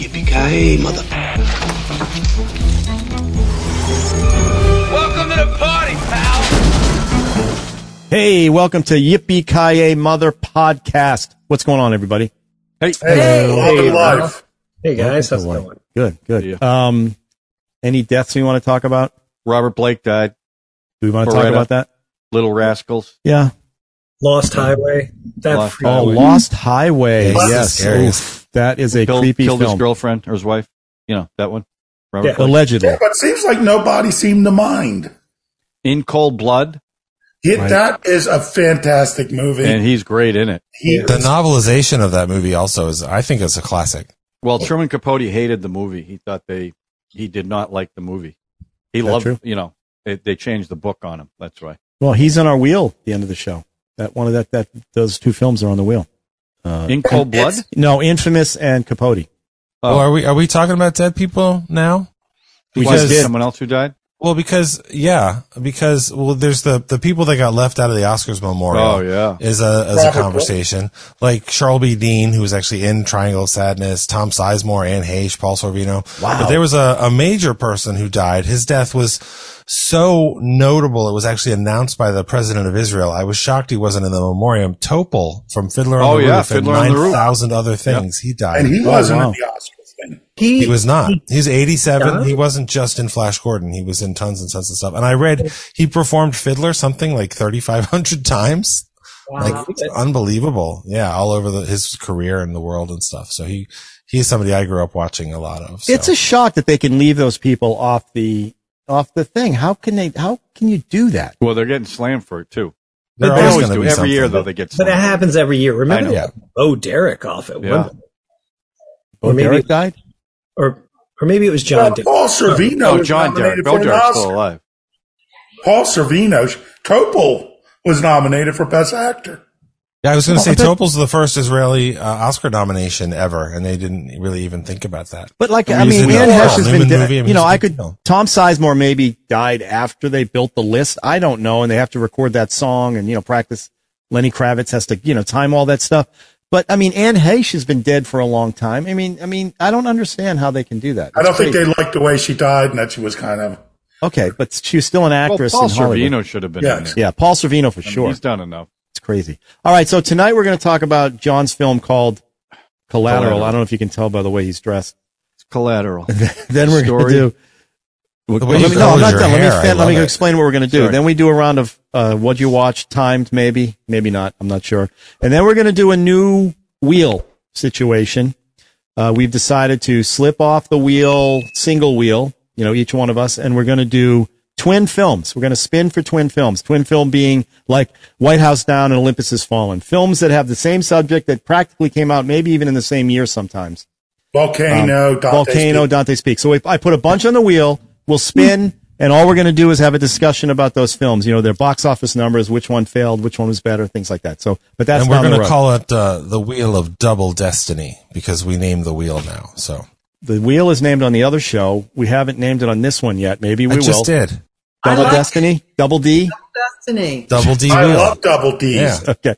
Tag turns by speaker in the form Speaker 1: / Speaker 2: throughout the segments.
Speaker 1: Yippee-ki-yay, mother...
Speaker 2: Welcome to the party, pal.
Speaker 3: Hey, welcome to Yippee-ki-yay, Mother Podcast. What's going on, everybody?
Speaker 4: Hey,
Speaker 5: Hey,
Speaker 4: welcome
Speaker 5: hey,
Speaker 4: live.
Speaker 5: Hey guys, how's it going?
Speaker 3: Good, good.
Speaker 6: Yeah.
Speaker 3: Um, any deaths we want to talk about?
Speaker 6: Robert Blake died.
Speaker 3: Do we want to talk about that?
Speaker 6: Little Rascals.
Speaker 3: Yeah.
Speaker 5: Lost Highway. That
Speaker 6: Lost
Speaker 5: freaked
Speaker 3: Oh. Lost Highway.
Speaker 4: That's
Speaker 3: yes. that is a
Speaker 6: killed
Speaker 3: creepy
Speaker 6: killed his girlfriend or his wife. You know that one. Robert
Speaker 5: Yeah.
Speaker 6: Blake.
Speaker 3: Allegedly.
Speaker 4: Yeah, but it seems like nobody seemed to mind.
Speaker 6: In Cold Blood,
Speaker 4: It,
Speaker 3: Right.
Speaker 4: That is a fantastic movie.
Speaker 6: and he's great in it.
Speaker 4: he
Speaker 7: The
Speaker 4: is-
Speaker 7: novelization of that movie also is, I think, it's a classic.
Speaker 6: Well, Truman Capote hated the movie. He thought they he did not like the movie. He loved
Speaker 3: true?
Speaker 6: you know it, they changed the book on him. That's right.
Speaker 3: Well, he's on our wheel at the end of the show. That one of that, that, those two films are on the wheel. Uh,
Speaker 6: In Cold Blood.
Speaker 3: no, Infamous and Capote.
Speaker 6: Oh.
Speaker 7: Well, are we are we talking about dead people now?
Speaker 3: We
Speaker 6: Was
Speaker 3: just did.
Speaker 6: someone else who died?
Speaker 7: Well, because yeah, because well, there's the the people that got left out of the Oscars memorial.
Speaker 6: Oh yeah.
Speaker 7: Is a is a
Speaker 4: Robert
Speaker 7: conversation like Charlbi Dean, who was actually in Triangle of Sadness, Tom Sizemore, Anne Heche, Paul Sorvino.
Speaker 3: Wow.
Speaker 7: But there was a, a major person who died. His death was so notable. It was actually announced by the president of Israel. I was shocked he wasn't in the memoriam. Topol from Fiddler on
Speaker 6: Oh,
Speaker 7: the
Speaker 6: yeah,
Speaker 7: Roof
Speaker 6: Fiddler
Speaker 7: and
Speaker 6: on the Roof.
Speaker 7: 9,000 other things. He died.
Speaker 4: and he
Speaker 3: Oh,
Speaker 4: wasn't
Speaker 3: wow.
Speaker 4: in the Oscars thing.
Speaker 5: He,
Speaker 7: He was not. He's 87.
Speaker 5: Yeah.
Speaker 7: He wasn't just in Flash Gordon. He was in tons and tons of stuff. And I read he performed Fiddler something like 3,500 times. Wow. Like unbelievable. Yeah. All over the, his career in the world and stuff. So he, he's somebody I grew up watching a lot of. So.
Speaker 3: It's a shock that they can leave those people off the, off the thing. How can they, how can you do that?
Speaker 6: Well, they're getting slammed for it too.
Speaker 7: They're
Speaker 6: they
Speaker 7: always
Speaker 6: always do.
Speaker 7: be
Speaker 6: Every year though, they get
Speaker 5: but it happens every year. Remember,
Speaker 6: I.
Speaker 7: Yeah.
Speaker 5: oh Derek off at
Speaker 6: Yeah.
Speaker 5: Wimbledon,
Speaker 3: Oh,
Speaker 5: Or maybe-
Speaker 3: Derek died?
Speaker 5: Or or maybe it was John.
Speaker 4: Well,
Speaker 5: Derek.
Speaker 4: Paul Sorvino
Speaker 6: Oh,
Speaker 4: was
Speaker 6: John
Speaker 4: nominated
Speaker 6: Derek. Bill
Speaker 4: for an
Speaker 6: Derek's still alive.
Speaker 4: Paul Sorvino, Topol was nominated for Best Actor.
Speaker 7: Yeah, I was going to say
Speaker 3: I
Speaker 7: Topol's the first Israeli uh, Oscar nomination ever, and they didn't really even think about that.
Speaker 3: But like,
Speaker 7: I
Speaker 3: I
Speaker 7: mean,
Speaker 3: mean,
Speaker 7: he's in
Speaker 3: Anne
Speaker 7: the Heche
Speaker 3: has been dead.
Speaker 7: movie. I mean,
Speaker 3: You know,
Speaker 7: he's a
Speaker 3: I
Speaker 7: big
Speaker 3: could,
Speaker 7: film.
Speaker 3: Tom Sizemore maybe died after they built the list. I don't know. And they have to record that song and, you know, practice. Lenny Kravitz has to, you know, time all that stuff. But I mean, Anne Heche has been dead for a long time. I mean, I mean, I don't understand how they can do that.
Speaker 4: I don't
Speaker 3: It's
Speaker 4: think
Speaker 3: crazy.
Speaker 4: they liked the way she died and that she was kind of.
Speaker 3: Okay, but she was still an
Speaker 6: Well,
Speaker 3: actress
Speaker 6: Paul
Speaker 3: in Hollywood.
Speaker 6: Sorvino should have been
Speaker 4: Yes.
Speaker 6: in there.
Speaker 3: Yeah, Paul Sorvino for
Speaker 6: I mean,
Speaker 3: sure.
Speaker 6: He's done enough.
Speaker 3: It's crazy. All right, so tonight we're going to talk about John's film called Collateral.
Speaker 6: Collateral.
Speaker 3: I don't know if you can tell by the way he's dressed.
Speaker 6: It's collateral.
Speaker 3: then we're going to do.
Speaker 7: The way
Speaker 3: Let me, no, I'm not
Speaker 7: your
Speaker 3: done. Let me,
Speaker 7: hair,
Speaker 3: fin- let me
Speaker 7: it.
Speaker 3: explain what we're going to do.
Speaker 6: Sorry.
Speaker 3: Then we do a round of uh, what you watched, timed, maybe, maybe not. I'm not sure. And then we're going to do a new wheel situation. Uh, we've decided to slip off the wheel, single wheel, you know, each one of us, and we're going to do twin films. We're going to spin for twin films. Twin film being like White House Down and Olympus Has Fallen. Films that have the same subject that practically came out maybe even in the same year sometimes.
Speaker 4: Volcano,
Speaker 3: Um,
Speaker 4: Dante
Speaker 3: Volcano,
Speaker 4: Speak.
Speaker 3: Dante's Peak. So if I put a bunch on the wheel, we'll spin, and all we're going to do is have a discussion about those films. You know, their box office numbers, which one failed, which one was better, things like that. So, but that's
Speaker 7: and we're going to call it uh, the Wheel of Double Destiny because we named the wheel now. So
Speaker 3: the wheel is named on the other show. We haven't named it on this one yet. Maybe we
Speaker 7: I
Speaker 3: will.
Speaker 7: just did
Speaker 3: Double
Speaker 8: like-
Speaker 3: Destiny, Double D.
Speaker 8: Double Destiny.
Speaker 7: Double D
Speaker 4: I
Speaker 7: Wheel.
Speaker 4: love double D's.
Speaker 7: Yeah.
Speaker 3: Okay,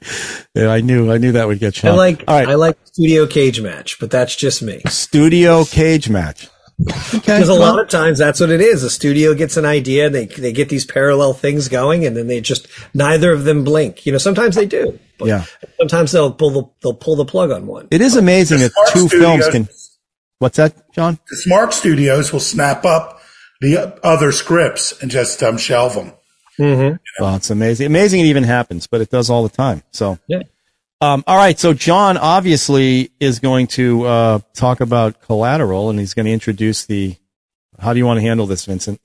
Speaker 3: yeah, I knew, I knew that would get
Speaker 5: you.
Speaker 3: I
Speaker 5: like
Speaker 3: All right,
Speaker 5: I like studio cage match, but that's just me.
Speaker 3: studio cage match. Okay,
Speaker 5: Because a
Speaker 3: well,
Speaker 5: lot of times that's what it is. A studio gets an idea, they they get these parallel things going, and then they just neither of them blink. You know, sometimes they do. But
Speaker 3: Yeah.
Speaker 5: Sometimes they'll pull the they'll pull the plug on one.
Speaker 3: it is amazing that
Speaker 4: Smart
Speaker 3: two films can. What's that, John?
Speaker 4: The smart studios will snap up the other scripts and just um, shelve them. Hmm.
Speaker 3: Well, it's amazing. Amazing it even happens, but it does all the time. So,
Speaker 5: Yeah.
Speaker 3: Um, all right. So John obviously is going to uh, talk about collateral, and he's going to introduce the. How do you want to handle this, Vincent?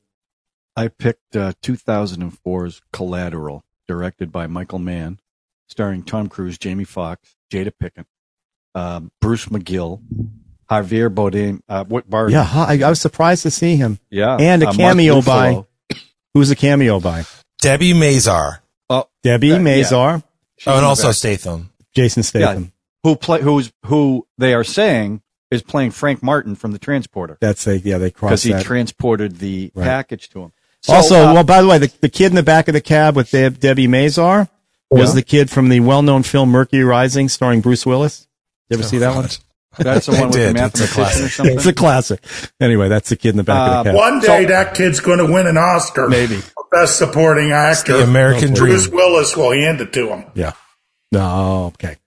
Speaker 6: I picked uh, 2004's Collateral, directed by Michael Mann, starring Tom Cruise, Jamie Foxx, Jada Pinkett, um, Bruce McGill, Javier Bardem, uh, what Bardem,
Speaker 3: Yeah, I, I was surprised to see him.
Speaker 6: yeah,
Speaker 3: And a
Speaker 6: uh,
Speaker 3: cameo by- Who's a cameo by?
Speaker 7: Debbie Mazar.
Speaker 6: Oh,
Speaker 3: Debbie
Speaker 6: Yeah, yeah.
Speaker 3: Mazar,
Speaker 6: she's
Speaker 7: Oh, and also
Speaker 6: back.
Speaker 7: Statham.
Speaker 3: Jason Statham.
Speaker 6: who play who's who they are saying is playing Frank Martin from the Transporter
Speaker 3: That's they. Yeah, they crossed because
Speaker 6: he
Speaker 3: that.
Speaker 6: transported the
Speaker 3: Right.
Speaker 6: package to him. So,
Speaker 3: also,
Speaker 6: uh,
Speaker 3: well, by the way, the, the kid in the back of the cab with Deb, Debbie Mazar, was the kid from the well-known film Mercury Rising, starring Bruce Willis. You ever see that one?
Speaker 6: That's the one with the
Speaker 7: did. It's a
Speaker 6: mathematician or something.
Speaker 3: It's a classic. Anyway, that's the kid in the back of the cab.
Speaker 4: One day that kid's going to win an Oscar.
Speaker 3: Maybe.
Speaker 4: Best supporting actor.
Speaker 7: The American dream.
Speaker 4: Bruce Willis will hand it to him.
Speaker 3: Yeah. No, okay.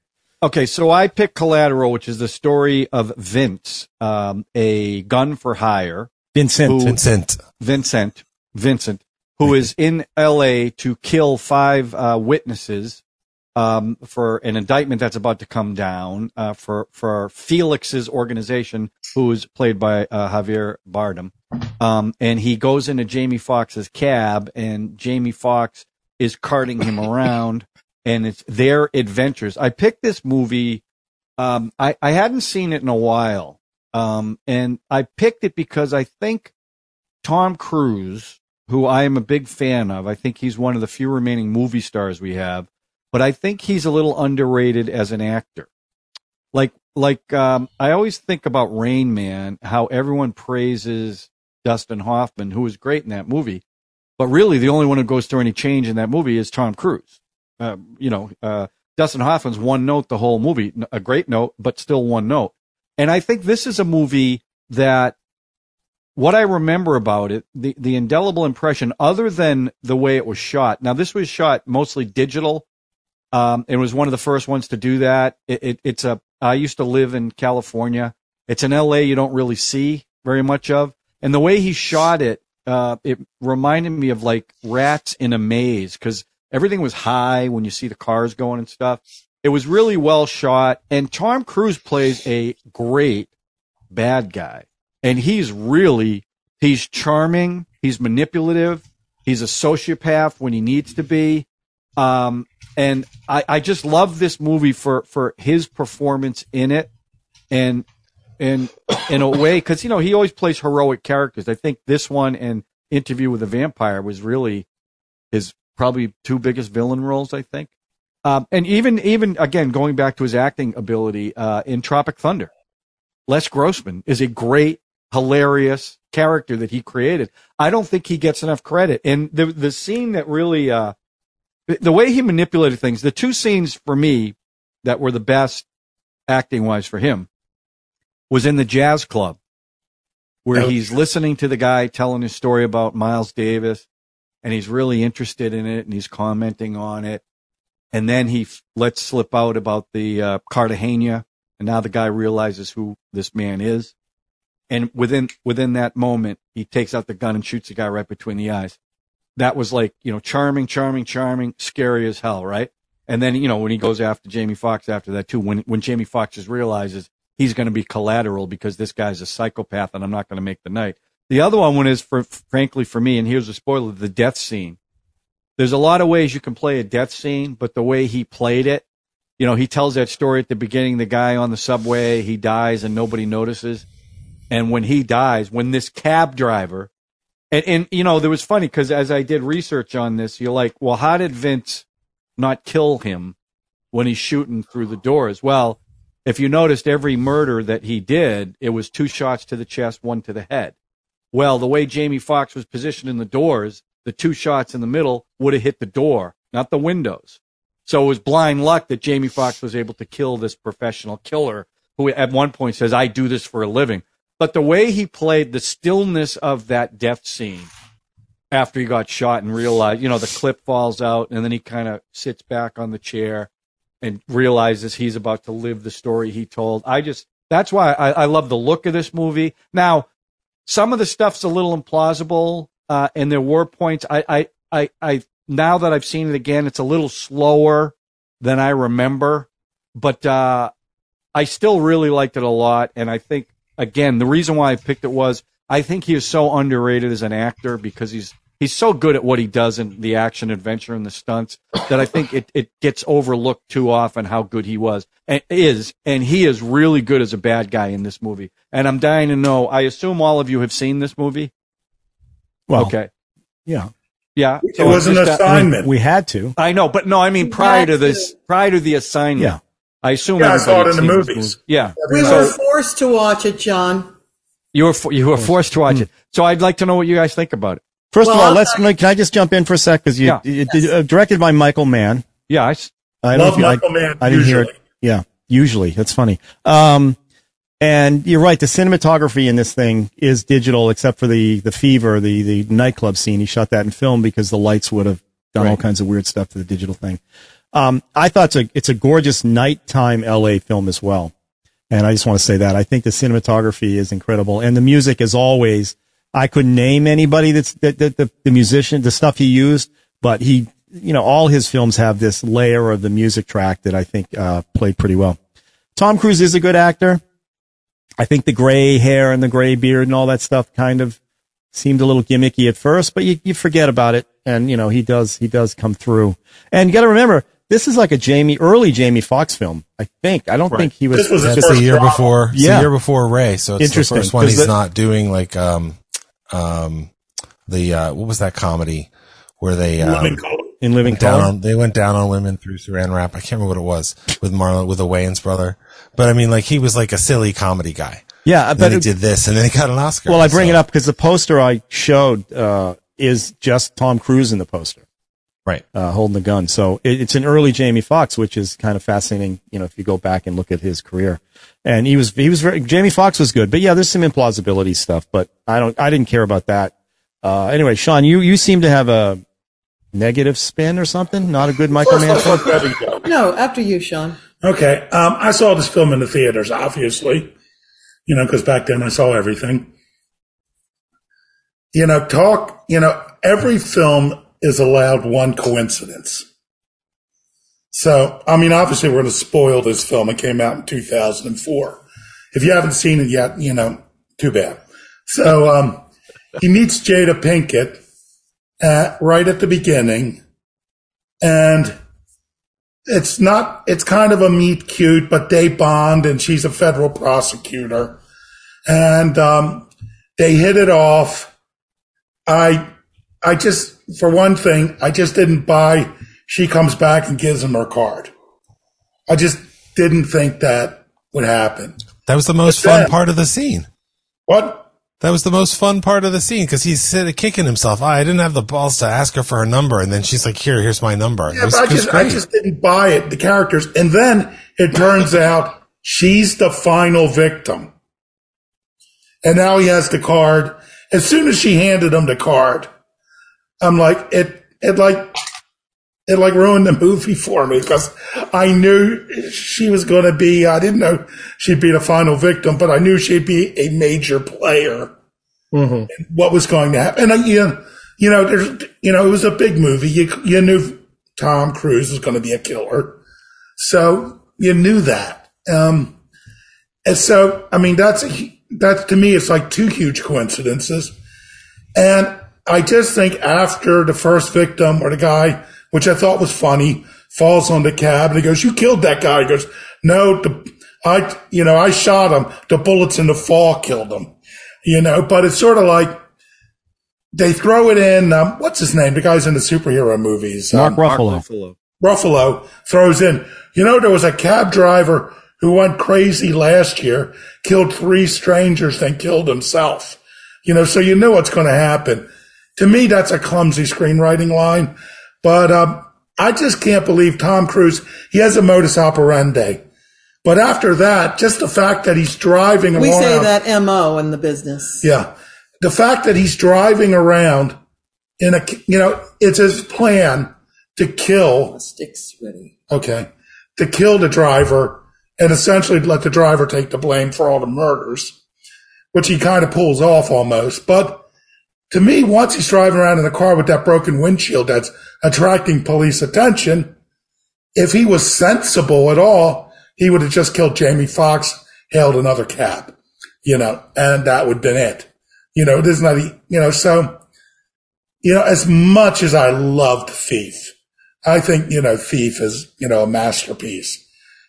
Speaker 6: Okay, so I picked Collateral, which is the story of Vince, um, a gun for hire,
Speaker 3: Vincent.
Speaker 6: Who-
Speaker 7: Vincent.
Speaker 6: Vincent, Vincent, who is in L.A. to kill five uh, witnesses um, for an indictment that's about to come down uh, for for Felix's organization, who is played by uh, Javier Bardem. Um, and he goes into Jamie Foxx's cab, and Jamie Foxx is carting him around, and it's their adventures. I picked this movie. Um, I, I hadn't seen it in a while. Um, and I picked it because I think Tom Cruise, who I am a big fan of, I think he's one of the few remaining movie stars we have, but I think he's a little underrated as an actor. Like, like, um, I always think about Rain Man, how everyone praises Dustin Hoffman, who was great in that movie, but really the only one who goes through any change in that movie is Tom Cruise. Uh, you know, uh, Dustin Hoffman's one note the whole movie, a great note, but still one note. And I think this is a movie that what I remember about it, the, the indelible impression, other than the way it was shot. Now, this was shot mostly digital. Um, it was one of the first ones to do that. It, it, it's a, I used to live in California. It's an LA you don't really see very much of. And the way he shot it, uh, it reminded me of like rats in a maze because everything was high when you see the cars going and stuff. It was really well shot, and Tom Cruise plays a great bad guy, and he's really he's charming, he's manipulative, he's a sociopath when he needs to be, um, and I, I just love this movie for for his performance in it, and and in a way because you know he always plays heroic characters. I think this one and Interview with a Vampire was really his probably two biggest villain roles. I think. Um, and even even again going back to his acting ability uh, in Tropic Thunder, Les Grossman is a great, hilarious character that he created. I don't think he gets enough credit. And the the scene that really uh, the- the way he manipulated things, the two scenes for me that were the best acting wise for him was in the jazz club where he's listening to the guy telling his story about Miles Davis and he's really interested in it and he's commenting on it. And then he f- lets slip out about the uh, Cartagena, and now the guy realizes who this man is. And within within that moment, he takes out the gun and shoots the guy right between the eyes. That was like you know, charming, charming, charming, scary as hell, right? And then you know when he goes after Jamie Foxx after that too, when when Jamie Foxx just realizes he's going to be collateral because this guy's a psychopath and I'm not going to make the night. The other one is for frankly for me, and here's a spoiler: the death scene there's a lot of ways you can play a death scene, but the way he played it, you know, he tells that story at the beginning, the guy on the subway, he dies and nobody notices. And when he dies, when this cab driver, and, and you know, there was funny because as I did research on this, you're like, well, how did Vince not kill him when he's shooting through the doors? Well, if you noticed every murder that he did, it was two shots to the chest, one to the head. Well, the way Jamie Foxx was positioned in the doors, the two shots in the middle would have hit the door, not the windows. So it was blind luck that Jamie Foxx was able to kill this professional killer who at one point says, I do this for a living. But the way he played the stillness of that death scene after he got shot and realized, you know, the clip falls out and then he kind of sits back on the chair and realizes he's about to live the story he told. I just, that's why I, I love the look of this movie. Now, some of the stuff's a little implausible, uh, and there were points I, I, I, I, now that I've seen it again, it's a little slower than I remember, but, uh, I still really liked it a lot. And I think, again, the reason why I picked it was I think he is so underrated as an actor because he's, he's so good at what he does in the action adventure and the stunts that I think it, it gets overlooked too often how good he was and is. And he is really good as a bad guy in this movie. And I'm dying to know, I assume all of you have seen this movie.
Speaker 3: Well,
Speaker 6: okay.
Speaker 3: yeah.
Speaker 6: Yeah.
Speaker 4: It was an
Speaker 6: just,
Speaker 4: assignment.
Speaker 3: We had to.
Speaker 6: I know, but no, I mean prior to
Speaker 1: had
Speaker 6: this, prior to the assignment.
Speaker 3: Yeah.
Speaker 6: I assume
Speaker 4: Yeah, I saw
Speaker 6: everybody
Speaker 4: it in the
Speaker 6: seen
Speaker 4: movies.
Speaker 6: movie. Yeah.
Speaker 1: We
Speaker 4: So-
Speaker 1: were forced to watch it, John.
Speaker 6: You were you were forced to watch hmm. it. So I'd like to know what you guys think about it.
Speaker 3: First
Speaker 1: Well,
Speaker 3: of all, let's
Speaker 1: tell
Speaker 3: can I just jump in for a sec because you,
Speaker 6: Yeah.
Speaker 3: you- uh, directed by Michael Mann.
Speaker 6: Yeah, I, s-
Speaker 3: I don't
Speaker 4: Love
Speaker 3: know if
Speaker 4: Michael
Speaker 3: you,
Speaker 4: Mann,
Speaker 3: I, I didn't hear it.
Speaker 4: usually.
Speaker 3: Yeah, usually that's funny. Um, and you're right. The cinematography in this thing is digital, except for the the fever, the the nightclub scene. He shot that in film because the lights would have done all kinds of weird stuff to the digital thing. Um, I thought it's a it's a gorgeous nighttime LA film as well, and I just want to say that I think the cinematography is incredible, and the music is always. I couldn't name anybody that's that, that the, the musician, the stuff he used, but he, you know, all his films have this layer of the music track that I think uh, played pretty well. Tom Cruise is a good actor. I think the gray hair and the gray beard and all that stuff kind of seemed a little gimmicky at first, but you, you forget about it. And, you know, he does, he does come through. And you got to remember, this is like a Jamie, early Jamie Foxx film, I think. I don't think he was.
Speaker 4: This was his
Speaker 7: It's
Speaker 4: first
Speaker 7: a year
Speaker 4: drama.
Speaker 7: before. It's
Speaker 3: Yeah.
Speaker 7: a year before Ray. So it's the
Speaker 3: Interesting,
Speaker 7: first one
Speaker 3: 'cause
Speaker 7: he's
Speaker 3: the-
Speaker 7: not doing like um um the uh what was that comedy where they um,
Speaker 4: Living
Speaker 3: in Living
Speaker 7: down on they went down on women through Saran wrap. I can't remember what it was with Marlon with the Wayans brother. But I mean like he was like a silly comedy guy.
Speaker 3: Yeah,
Speaker 7: And
Speaker 3: but
Speaker 7: then he
Speaker 3: it-
Speaker 7: did this and then he got an Oscar.
Speaker 3: Well, I bring
Speaker 7: So-
Speaker 3: it up because the poster I showed uh, is just Tom Cruise in the poster,
Speaker 7: Right.
Speaker 3: uh, holding the gun. So it, it's an early Jamie Foxx, which is kind of fascinating. You know, if you go back and look at his career, and he was he was very Jamie Foxx was good, but yeah, there's some implausibility stuff, but I don't I didn't care about that. Uh, anyway, Sean, you you seem to have a negative spin or something. Not a good Michael
Speaker 4: First,
Speaker 3: Mann
Speaker 4: let's
Speaker 3: film.
Speaker 4: let Debbie go.
Speaker 1: No, after you, Sean.
Speaker 4: Okay. Um, I saw this film in the theaters, obviously, you know, because back then I saw everything. You know, talk, you know, every film is allowed one coincidence. So, I mean, obviously we're going to spoil this film. It came out in 2004. If you haven't seen it yet, you know, too bad. So, um, he meets Jada Pinkett uh, right at the beginning and it's not it's kind of a meet cute but they bond and she's a federal prosecutor and um, they hit it off i i just for one thing i just didn't buy she comes back and gives him her card i just didn't think that would happen
Speaker 7: That was the most
Speaker 4: But
Speaker 7: fun part of the scene.
Speaker 4: what
Speaker 7: That was the most fun part of the scene because he's sitting kicking himself. I didn't have the balls to ask her for her number, and then she's like, "Here, here's my number."
Speaker 4: Yeah,
Speaker 7: was-
Speaker 4: but I just, I just didn't buy it, the characters. And then it turns out she's the final victim. And now he has the card. As soon as she handed him the card, I'm like, it, it like, it like ruined the movie for me because I knew she was going to be, I didn't know she'd be the final victim, but I knew she'd be a major player what was going to happen. And you know, you know, there's, you know, it was a big movie. You, you knew Tom Cruise was going to be a killer. So you knew that. Um, and so, I mean, that's, that's to me, it's like two huge coincidences. And I just think after the first victim or the guy, which I thought was funny, falls on the cab and he goes, you killed that guy. He goes, no, the, I, you know, I shot him. The bullets in the fall killed him, you know, but it's sort of like they throw it in. Um, what's his name? The guy's in the superhero movies.
Speaker 3: Mark
Speaker 4: Um,
Speaker 3: Ruffalo.
Speaker 6: Ruffalo.
Speaker 4: Ruffalo throws in. You know, there was a cab driver who went crazy last year, killed three strangers, then killed himself. You know, so you know what's going to happen. To me, that's a clumsy screenwriting line, but um, I just can't believe Tom Cruise. He has a modus operandi, but after that, just the fact that he's driving
Speaker 1: We
Speaker 4: around.
Speaker 1: say that MO in the business.
Speaker 4: Yeah. The fact that he's driving around in a, you know, it's his plan to kill
Speaker 1: Sticks ready.
Speaker 4: Okay. To kill the driver and essentially let the driver take the blame for all the murders, which he kind of pulls off almost. But to me, once he's driving around in the car with that broken windshield that's attracting police attention, if he was sensible at all, he would have just killed Jamie Foxx, hailed another cab, you know, and that would have been it. You know, there's not, you know, so, you know, as much as I loved Thief, I think, you know, Thief is, you know, a masterpiece.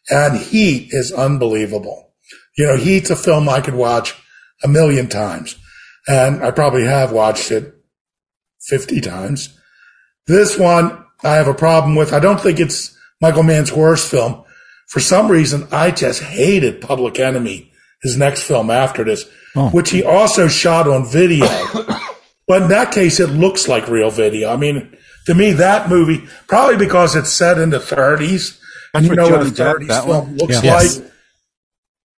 Speaker 4: And Heat is unbelievable. You know, Heat's a film I could watch a million times. And I probably have watched it 50 times. This one I have a problem with. I don't think it's Michael Mann's worst film. For some reason, I just hated Public Enemy, his next film after this, oh. which he also shot on video. but in that case, it looks like real video. I mean, to me, that movie, probably because it's set in the 30s,
Speaker 6: That's
Speaker 4: you know what a 30s
Speaker 6: that
Speaker 4: film
Speaker 6: one?
Speaker 4: looks
Speaker 7: Yeah. Yes.
Speaker 4: like.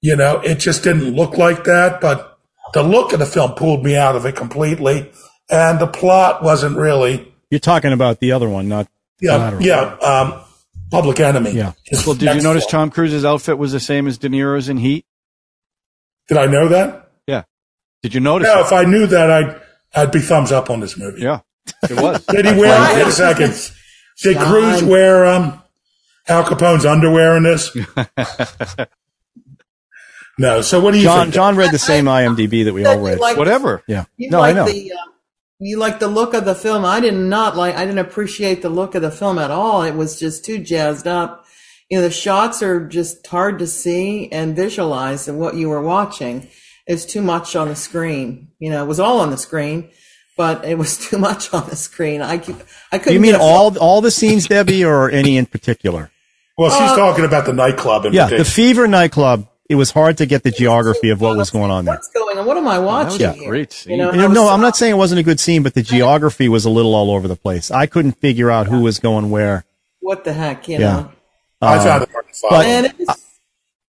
Speaker 4: You know, it just didn't look like that, but the look of the film pulled me out of it completely. And the plot wasn't really,
Speaker 3: You're talking about the other one, not
Speaker 4: yeah,
Speaker 3: Collateral.
Speaker 4: yeah, um, Public Enemy.
Speaker 3: Yeah.
Speaker 6: Well, did you notice
Speaker 4: film.
Speaker 6: Tom Cruise's outfit was the same as De Niro's in Heat?
Speaker 4: Did I know that?
Speaker 6: Yeah. Did you notice?
Speaker 4: No, if I knew that, I'd, I'd be thumbs up on this movie.
Speaker 6: Yeah, it was.
Speaker 4: Did he wear, wait a second. Did
Speaker 1: John.
Speaker 4: Cruise wear, um, Al Capone's underwear in this? no. So what do you
Speaker 3: John.
Speaker 4: think?
Speaker 3: John read the same IMDb that we all read.
Speaker 1: Like,
Speaker 6: Whatever.
Speaker 3: Yeah.
Speaker 1: You
Speaker 3: No,
Speaker 1: like
Speaker 3: I know.
Speaker 1: The, uh, you like the look of the film. I did not like. I didn't appreciate the look of the film at all. It was just too jazzed up. You know, the shots are just hard to see and visualize and what you were watching. It's too much on the screen. You know, it was all on the screen, but it was too much on the screen. I keep, I couldn't.
Speaker 3: You mean
Speaker 1: get
Speaker 3: all all the scenes, Debbie, or any in particular?
Speaker 4: well, she's
Speaker 1: Uh,
Speaker 4: talking about the nightclub in
Speaker 3: Yeah, the. Fever nightclub. It was hard to get the geography of what was going on there.
Speaker 1: What's going on? What am I watching
Speaker 6: That was a
Speaker 1: here?
Speaker 6: great scene.
Speaker 1: You know,
Speaker 3: You know, no, I'm not saying it wasn't a good scene, but the geography was a little all over the place. I couldn't figure out who was going where.
Speaker 1: What the heck? You
Speaker 3: Yeah.
Speaker 1: know.
Speaker 4: I found it to follow.
Speaker 3: but-
Speaker 1: And it was,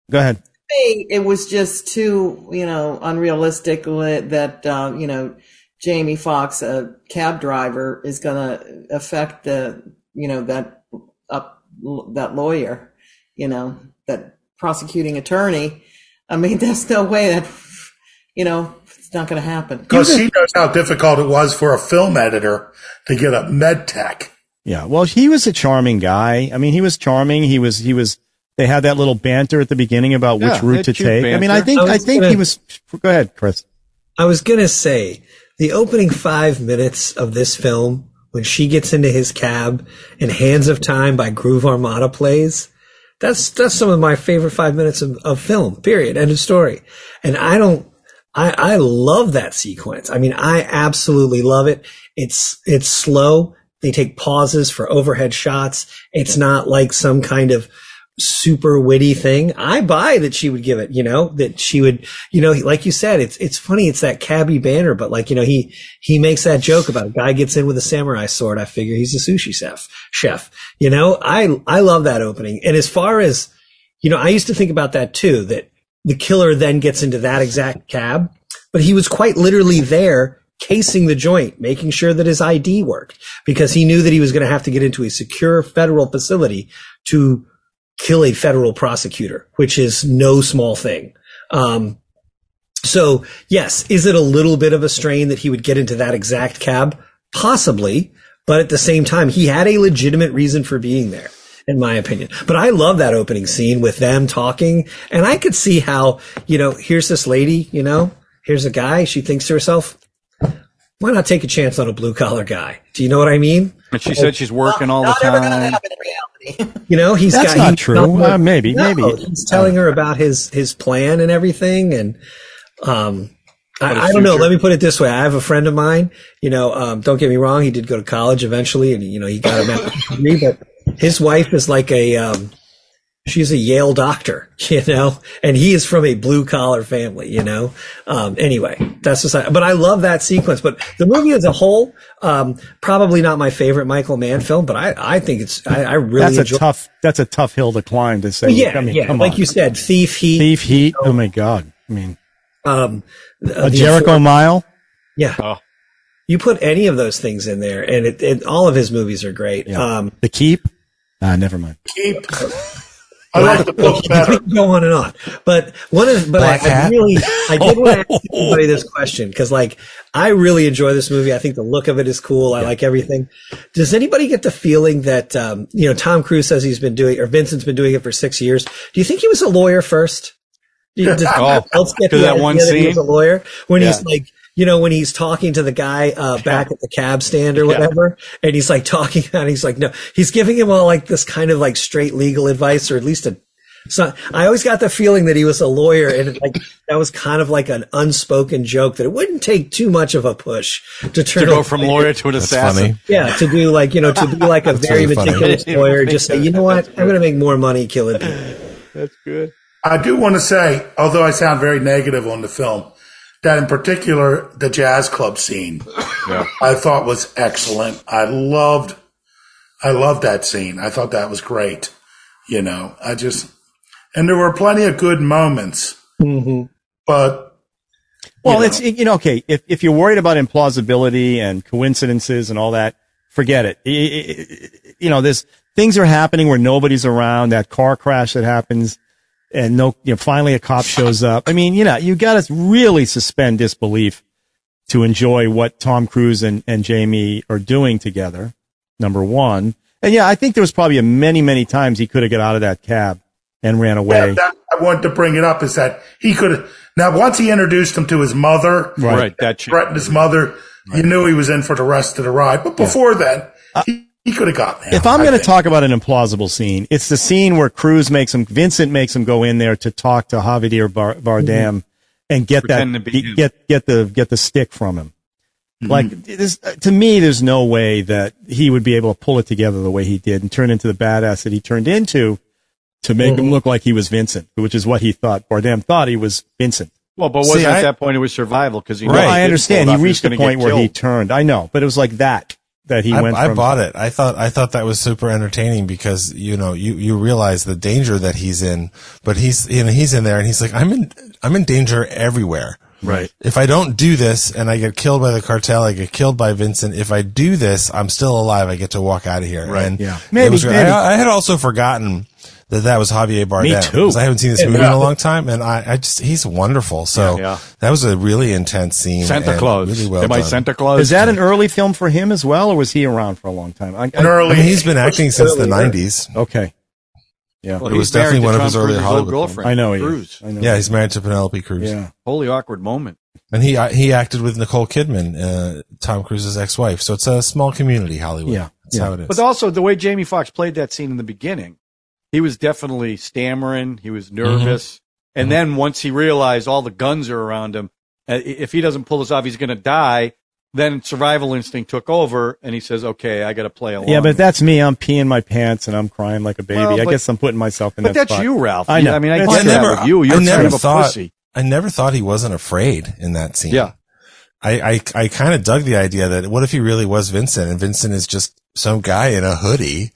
Speaker 3: Go ahead.
Speaker 1: it was just too, you know, unrealistic that, uh, you know, Jamie Foxx, a cab driver, is going to affect the, you know, that up that lawyer, you know, that prosecuting attorney. I mean, there's no way that, you know, it's not going to happen.
Speaker 4: Because she knows how difficult it was for a film editor to get a med tech.
Speaker 3: Yeah. Well, he was a charming guy. I mean, he was charming. He was, he was, they had that little banter at the beginning about
Speaker 6: Yeah,
Speaker 3: which route to
Speaker 6: cute
Speaker 3: take. I mean. I think,
Speaker 5: I
Speaker 3: I think
Speaker 5: gonna-
Speaker 3: he was, go ahead, Chris.
Speaker 5: I was gonna say the opening five minutes of this film when she gets into his cab and Hands of Time by Groove Armada plays. That's that's some of my favorite five minutes of, of film. Period. End of story. And I don't. I I love that sequence. I mean, I absolutely love it. It's it's slow. They take pauses for overhead shots. It's not like some kind of super witty thing. I buy that she would give it, you know, that she would, you know, like you said, it's, it's funny. It's that cabbie banner, but like, you know, he, he makes that joke about a guy gets in with a samurai sword. I figure he's a sushi chef, chef, you know, I, I love that opening. And as far as, you know, I used to think about that too, that the killer then gets into that exact cab, but he was quite literally there casing the joint, making sure that his ID worked because he knew that he was going to have to get into a secure federal facility to kill a federal prosecutor, which is no small thing. Um, so yes, is it a little bit of a strain that he would get into that exact cab? Possibly, but at the same time, he had a legitimate reason for being there, in my opinion. But I love that opening scene with them talking, and I could see how, you know, here's this lady, you know, here's a guy, she thinks to herself, why not take a chance on a blue collar guy? Do you know what I mean?
Speaker 6: And she said she's working all the
Speaker 1: not going to
Speaker 6: time.
Speaker 1: Happen.
Speaker 5: You know, he's
Speaker 3: That's
Speaker 5: got,
Speaker 3: not
Speaker 5: he's
Speaker 3: true. Uh, maybe, maybe.
Speaker 5: He's telling her about his his plan and everything, and um, I, I don't know. Let me put it this way: I have a friend of mine. You know, um, don't get me wrong. He did go to college eventually, and you know, he got a master's degree. But his wife is like a um, she's a Yale doctor, you know, and he is from a blue collar family, you know. Um, anyway, that's just. But I love that sequence. But the movie as a whole, um, probably not my favorite Michael Mann film, but I I think it's I, I really
Speaker 3: That's a
Speaker 5: enjoy.
Speaker 3: tough, that's a tough hill to climb to say.
Speaker 5: yeah,
Speaker 3: I mean,
Speaker 5: yeah,
Speaker 3: come
Speaker 5: like
Speaker 3: on.
Speaker 5: you said, Thief, Heat,
Speaker 3: Thief Heat. Oh my God. I mean,
Speaker 5: um,
Speaker 3: a
Speaker 5: the
Speaker 3: Jericho Mile.
Speaker 5: Yeah.
Speaker 6: Oh.
Speaker 5: You put any of those things in there, and it, it all of his movies are great.
Speaker 3: Yeah.
Speaker 5: Um,
Speaker 3: The Keep. Ah, never mind.
Speaker 4: Keep. I like the book better.
Speaker 5: we can go on and on, but one of but I,
Speaker 7: Black
Speaker 5: I
Speaker 7: Hat?
Speaker 5: really I did want to ask somebody this question because like I really enjoy this movie. I think the look of it is cool. I like everything. Does anybody get the feeling that um, you know Tom Cruise says he's been doing or Vincent's been doing it for six years? Do you think he was a lawyer first? Do you- Does
Speaker 6: Oh,
Speaker 5: else get
Speaker 6: 'cause
Speaker 5: the
Speaker 6: that one
Speaker 5: that he was a lawyer when
Speaker 6: Yeah.
Speaker 5: he's like you know, when he's talking to the guy uh, back at the cab stand or
Speaker 6: Yeah.
Speaker 5: whatever, and he's like talking, and he's like, no, he's giving him all like this kind of like straight legal advice, or at least a. So I always got the feeling that he was a lawyer, and it, like that was kind of like an unspoken joke that it wouldn't take too much of a push to turn
Speaker 6: To go from lawyer to an
Speaker 7: That's
Speaker 6: assassin.
Speaker 7: funny.
Speaker 5: yeah, to do like you know to be like a very
Speaker 7: really funny.
Speaker 5: meticulous lawyer, just say, you know what, I'm going to make more money killing people.
Speaker 6: That's good.
Speaker 4: I do want to say, although I sound very negative on the film, that in particular, the jazz club scene,
Speaker 6: Yeah.
Speaker 4: I thought was excellent. I loved I loved that scene. I thought that was great. You know, I just, and there were plenty of good moments,
Speaker 5: Mm-hmm.
Speaker 4: but
Speaker 3: Well,
Speaker 4: know.
Speaker 3: it's you know okay. If if you're worried about implausibility and coincidences and all that, forget it. I- I- I- You know, there's things are happening where nobody's around. That car crash that happens, and no, you know, finally a cop shows up. I mean, you know, you got to really suspend disbelief to enjoy what Tom Cruise and and Jamie are doing together. Number one, and yeah, I think there was probably a many many times he could have got out of that cab and ran away.
Speaker 4: Yeah, that, I wanted to bring it up is that he could have, now once he introduced him to his mother,
Speaker 3: Right.
Speaker 6: Right. That
Speaker 4: threatened his mother, you knew he was in for the rest of the ride. But before then, uh, he, he could have gotten out.
Speaker 3: If I'm going to talk about an implausible scene, it's the scene where Cruise makes him, Vincent makes him go in there to talk to Javier Bar- Bardem and get
Speaker 6: Pretend
Speaker 3: that,
Speaker 6: to
Speaker 3: get, get the, get the stick from him.
Speaker 4: Mm-hmm.
Speaker 3: Like, this, to me, there's no way that he would be able to pull it together the way he did and turn into the badass that he turned into to make
Speaker 4: Mm-hmm.
Speaker 3: him look like he was Vincent, which is what he thought. Bardem thought he was Vincent.
Speaker 6: Well, but wasn't
Speaker 7: I-
Speaker 6: at that point it was survival because he. knew
Speaker 3: Well, I understand.
Speaker 6: pull
Speaker 3: He reached the point where he turned. I know, but it was like that, that he
Speaker 7: I,
Speaker 3: went
Speaker 7: I
Speaker 3: from.
Speaker 7: bought it. I thought I thought that was super entertaining because you know you you realize the danger that he's in, but he's you know he's in there and he's like I'm in I'm in danger everywhere.
Speaker 3: Right.
Speaker 7: If I don't do this and I get killed by the cartel, I get killed by Vincent. If I do this, I'm still alive. I get to walk out of here.
Speaker 6: Right.
Speaker 7: And
Speaker 3: Yeah.
Speaker 7: it
Speaker 3: Maybe,
Speaker 7: was great.
Speaker 3: maybe.
Speaker 7: I, I had also forgotten that that was Javier Bardem.
Speaker 3: too.
Speaker 7: 'cause I haven't seen this movie in a long time, and I, I just he's wonderful. So
Speaker 6: Yeah.
Speaker 7: that was a really intense scene.
Speaker 6: Santa Claus.
Speaker 7: Really well
Speaker 6: Am I
Speaker 7: done.
Speaker 6: Santa Claus?
Speaker 3: Is that an early film for him as well, or was he around for a long time? I,
Speaker 4: An early,
Speaker 7: I mean, he's been acting since the '90s.
Speaker 3: okay. Yeah.
Speaker 6: Well,
Speaker 7: It was definitely
Speaker 6: to
Speaker 7: one of his earlier
Speaker 6: Cruise's old
Speaker 7: Hollywood
Speaker 6: girlfriend.
Speaker 3: I know he
Speaker 6: Cruise.
Speaker 3: I know.
Speaker 7: Yeah, he's married to Penelope Cruz.
Speaker 3: Yeah.
Speaker 6: Holy awkward moment.
Speaker 7: And he he acted with Nicole Kidman, uh, Tom Cruise's ex-wife. So it's a small community, Hollywood.
Speaker 3: Yeah,
Speaker 7: That's
Speaker 3: yeah.
Speaker 7: how it is.
Speaker 6: But also the way Jamie Foxx played that scene in the beginning, he was definitely stammering. He was nervous. And then once he realized all the guns are around him, uh, if he doesn't pull this off, he's going to die. Then survival instinct took over, and he says, "Okay, I got to play along."
Speaker 3: Yeah, but that's me. I'm peeing my pants and I'm crying like a baby.
Speaker 6: Well,
Speaker 3: I guess I'm putting myself in
Speaker 6: but
Speaker 3: that
Speaker 6: that's
Speaker 3: spot.
Speaker 6: you, Ralph.
Speaker 3: I know.
Speaker 6: I mean, I
Speaker 3: That's
Speaker 6: get
Speaker 3: true.
Speaker 6: that
Speaker 7: never-
Speaker 6: with you. You're
Speaker 7: I
Speaker 6: kind
Speaker 7: never
Speaker 6: of a
Speaker 7: thought-
Speaker 6: pussy.
Speaker 7: I never thought he wasn't afraid in that scene.
Speaker 6: Yeah.
Speaker 7: I, I, I kind of dug the idea that what if he really was Vincent and Vincent is just some guy in a hoodie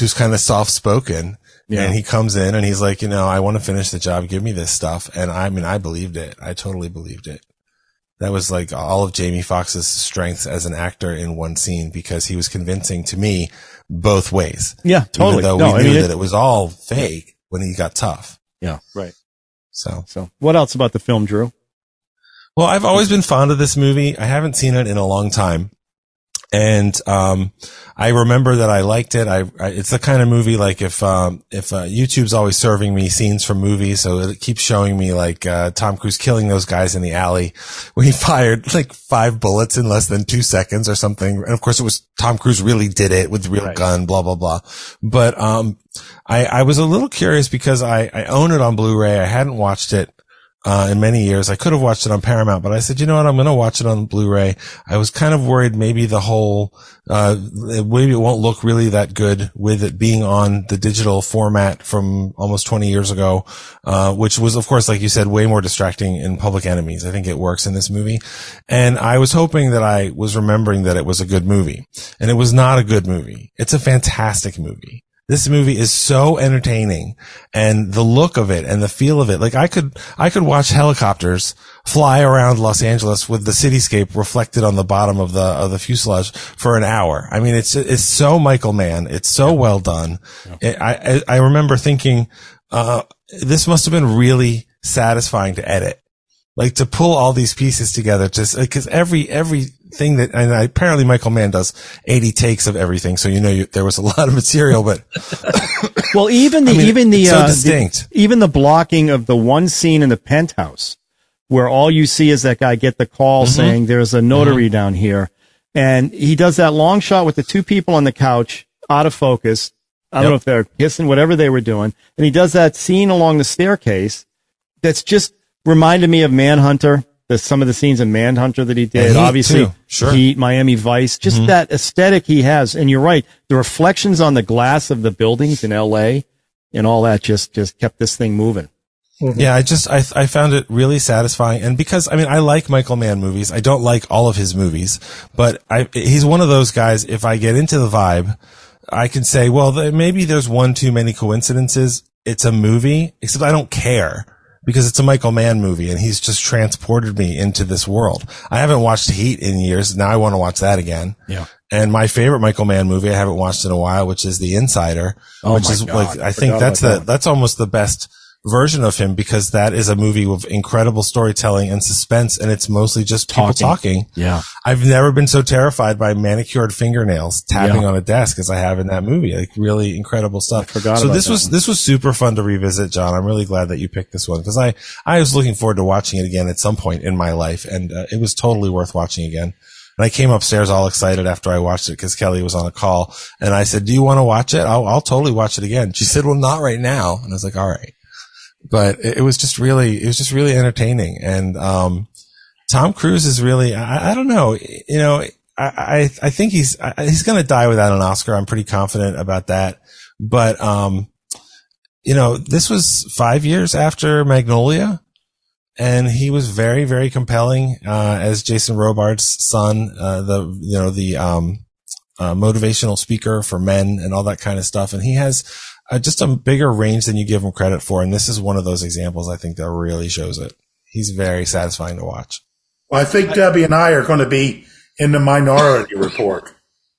Speaker 7: who's kind of soft spoken.
Speaker 3: Yeah.
Speaker 7: And he comes in and he's like, you know, I want to finish the job. Give me this stuff. And I mean, I believed it. I totally believed it. That was like all of Jamie Foxx's strengths as an actor in one scene because he was convincing to me both ways.
Speaker 3: Yeah, totally.
Speaker 7: Even though
Speaker 3: No,
Speaker 7: we
Speaker 3: I
Speaker 7: knew
Speaker 3: mean, it-
Speaker 7: that it was all fake when he got tough.
Speaker 3: Yeah.
Speaker 6: Right.
Speaker 7: So.
Speaker 3: So, what else about the film, Drew?
Speaker 7: Well, I've always been fond of this movie. I haven't seen it in a long time. And, um, I remember that I liked it. I, I it's the kind of movie like if, um, if, uh, YouTube's always serving me scenes from movies. So it keeps showing me like, uh, Tom Cruise killing those guys in the alley when he fired like five bullets in less than two seconds or something. And of course it was Tom Cruise really did it with real
Speaker 6: Right.
Speaker 7: gun, blah, blah, blah. But, um, I, I was a little curious because I, I own it on Blu-ray. I hadn't watched it uh, in many years. I could have watched it on Paramount, but I said, you know what? I'm going to watch it on Blu-ray. I was kind of worried maybe the whole, uh, maybe it won't look really that good with it being on the digital format from almost 20 years ago, uh, which was, of course, like you said, way more distracting in Public Enemies. I think it works in this movie. And I was hoping that I was remembering that it was a good movie and it was not a good movie. It's a fantastic movie. This movie is so entertaining and the look of it and the feel of it. Like I could, I could watch helicopters fly around Los Angeles with the cityscape reflected on the bottom of the, of the fuselage for an hour. I mean, it's, it's so Michael Mann. It's so well done. It, I, I I remember thinking, uh, this must have been really satisfying to edit like to pull all these pieces together just because every everything that and I, apparently Michael Mann does 80 takes of everything so you know you, there was a lot of material but
Speaker 3: Well, even the
Speaker 7: I mean,
Speaker 3: even the,
Speaker 7: so
Speaker 3: uh, the-
Speaker 7: distinct.
Speaker 3: even the blocking of the one scene in the penthouse where all you see is that guy get the call
Speaker 7: Mm-hmm.
Speaker 3: saying there's a notary down here, and he does that long shot with the two people on the couch out of focus. I don't
Speaker 7: Yep.
Speaker 3: know if they're kissing, whatever they were doing, and he does that scene along the staircase. That's just reminded me of Manhunter. There's some of the scenes in Manhunter that he did.
Speaker 7: Heat,
Speaker 3: Obviously,
Speaker 7: too. Sure.
Speaker 3: Heat, Miami Vice, just
Speaker 7: Mm-hmm.
Speaker 3: that aesthetic he has. And you're right. The reflections on the glass of the buildings in LA and all that just, just kept this thing moving.
Speaker 7: yeah I just I I found it really satisfying and because I mean I like Michael Mann movies I don't like all of his movies but I he's one of those guys if I get into the vibe I can say, well, th- maybe there's one too many coincidences. It's a movie, except I don't care because it's a Michael Mann movie and he's just transported me into this world. I haven't watched Heat in years. Now I want to watch that again.
Speaker 3: Yeah.
Speaker 7: And my favorite Michael Mann movie I haven't watched in a while, which is The Insider,
Speaker 3: Oh
Speaker 7: which
Speaker 3: my
Speaker 7: is
Speaker 3: God.
Speaker 7: like, I think
Speaker 3: oh
Speaker 7: that's
Speaker 3: about
Speaker 7: the,
Speaker 3: that.
Speaker 7: that's almost the best version of him because that is a movie with incredible storytelling and suspense and it's mostly just people
Speaker 3: Talking.
Speaker 7: talking.
Speaker 3: Yeah.
Speaker 7: I've never been so terrified by manicured fingernails tapping
Speaker 3: Yeah.
Speaker 7: on a desk as I have in that movie. Like really incredible stuff.
Speaker 3: I forgot
Speaker 7: so this was
Speaker 3: one.
Speaker 7: this was super fun to revisit, John. I'm really glad that you picked this one because I I was looking forward to watching it again at some point in my life, and uh, it was totally worth watching again. And I came upstairs all excited after I watched it because Kelly was on a call, and I said, "Do you want to watch it? I'll, I'll totally watch it again." She said, "Well, not right now," and I was like, "All right." But it, was just really, it was just really entertaining, and um, Tom Cruise is really, I, I don't know, you know, I, I, I think he's, he's going to die without an Oscar. I'm pretty confident about that. But, um, you know, this was five years after Magnolia and he was very, very compelling, uh, as Jason Robards' son, uh, the, you know, the, um, uh, motivational speaker for men and all that kind of stuff. And he has uh, just a bigger range than you give him credit for. And this is one of those examples I think that really shows it. He's very satisfying to watch.
Speaker 4: Well, I think Debbie and I are going to be in the Minority Report.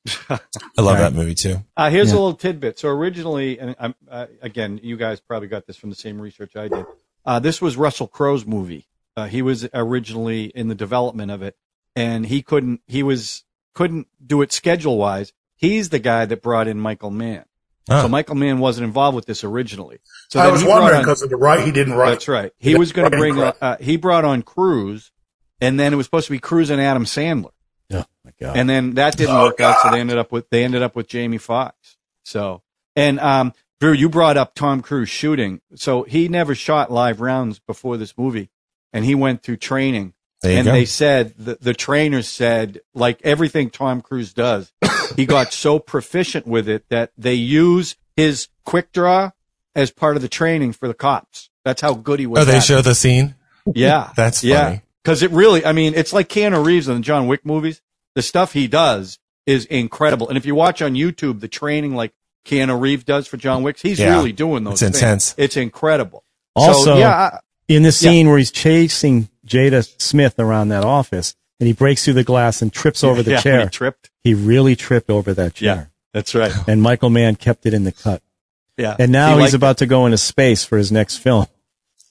Speaker 7: I love that movie too.
Speaker 6: Uh, here's
Speaker 3: Yeah.
Speaker 6: a little tidbit. So originally, and I'm, uh, again, you guys probably got this from the same research I did. Uh, this was Russell Crowe's movie. Uh, he was originally in the development of it, and he couldn't. He was couldn't do it schedule wise. He's the guy that brought in Michael Mann.
Speaker 7: Oh.
Speaker 6: So Michael Mann wasn't involved with this originally. So
Speaker 4: I was wondering because of the right, he didn't write.
Speaker 6: That's right. He
Speaker 4: Yeah,
Speaker 6: was going to bring. Uh, he brought on Cruise, and then it was supposed to be Cruise and Adam Sandler.
Speaker 3: Oh my God.
Speaker 6: and then that didn't
Speaker 4: Oh,
Speaker 6: work out. So they ended up with they ended up with Jamie Foxx. So and um, Drew, you brought up Tom Cruise shooting. So he never shot live rounds before this movie, and he went through training. And
Speaker 7: go.
Speaker 6: they said the, the trainers said like everything Tom Cruise does, he got so proficient with it that they use his quick draw as part of the training for the cops. That's how good he was.
Speaker 7: oh, they
Speaker 6: at it.
Speaker 7: show the scene.
Speaker 6: Yeah,
Speaker 7: That's
Speaker 6: yeah.
Speaker 7: funny.
Speaker 6: Because it really, I mean, it's like Keanu Reeves in the John Wick movies. The stuff he does is incredible. And if you watch on YouTube the training like Keanu Reeves does for John Wick, he's
Speaker 7: Yeah.
Speaker 6: really doing those.
Speaker 7: It's
Speaker 6: things.
Speaker 7: intense.
Speaker 6: It's incredible.
Speaker 3: Also,
Speaker 6: so, yeah, I,
Speaker 3: in the scene where he's chasing Jada Smith around that office and he breaks through the glass and trips over the
Speaker 6: yeah,
Speaker 3: chair.
Speaker 6: he tripped.
Speaker 3: He really tripped over that chair.
Speaker 6: Yeah,
Speaker 3: chair.
Speaker 6: that's right.
Speaker 3: And Michael Mann kept it in the cut.
Speaker 6: Yeah,
Speaker 3: And now
Speaker 6: He
Speaker 3: he's
Speaker 6: liked
Speaker 3: about to go into space for his next film.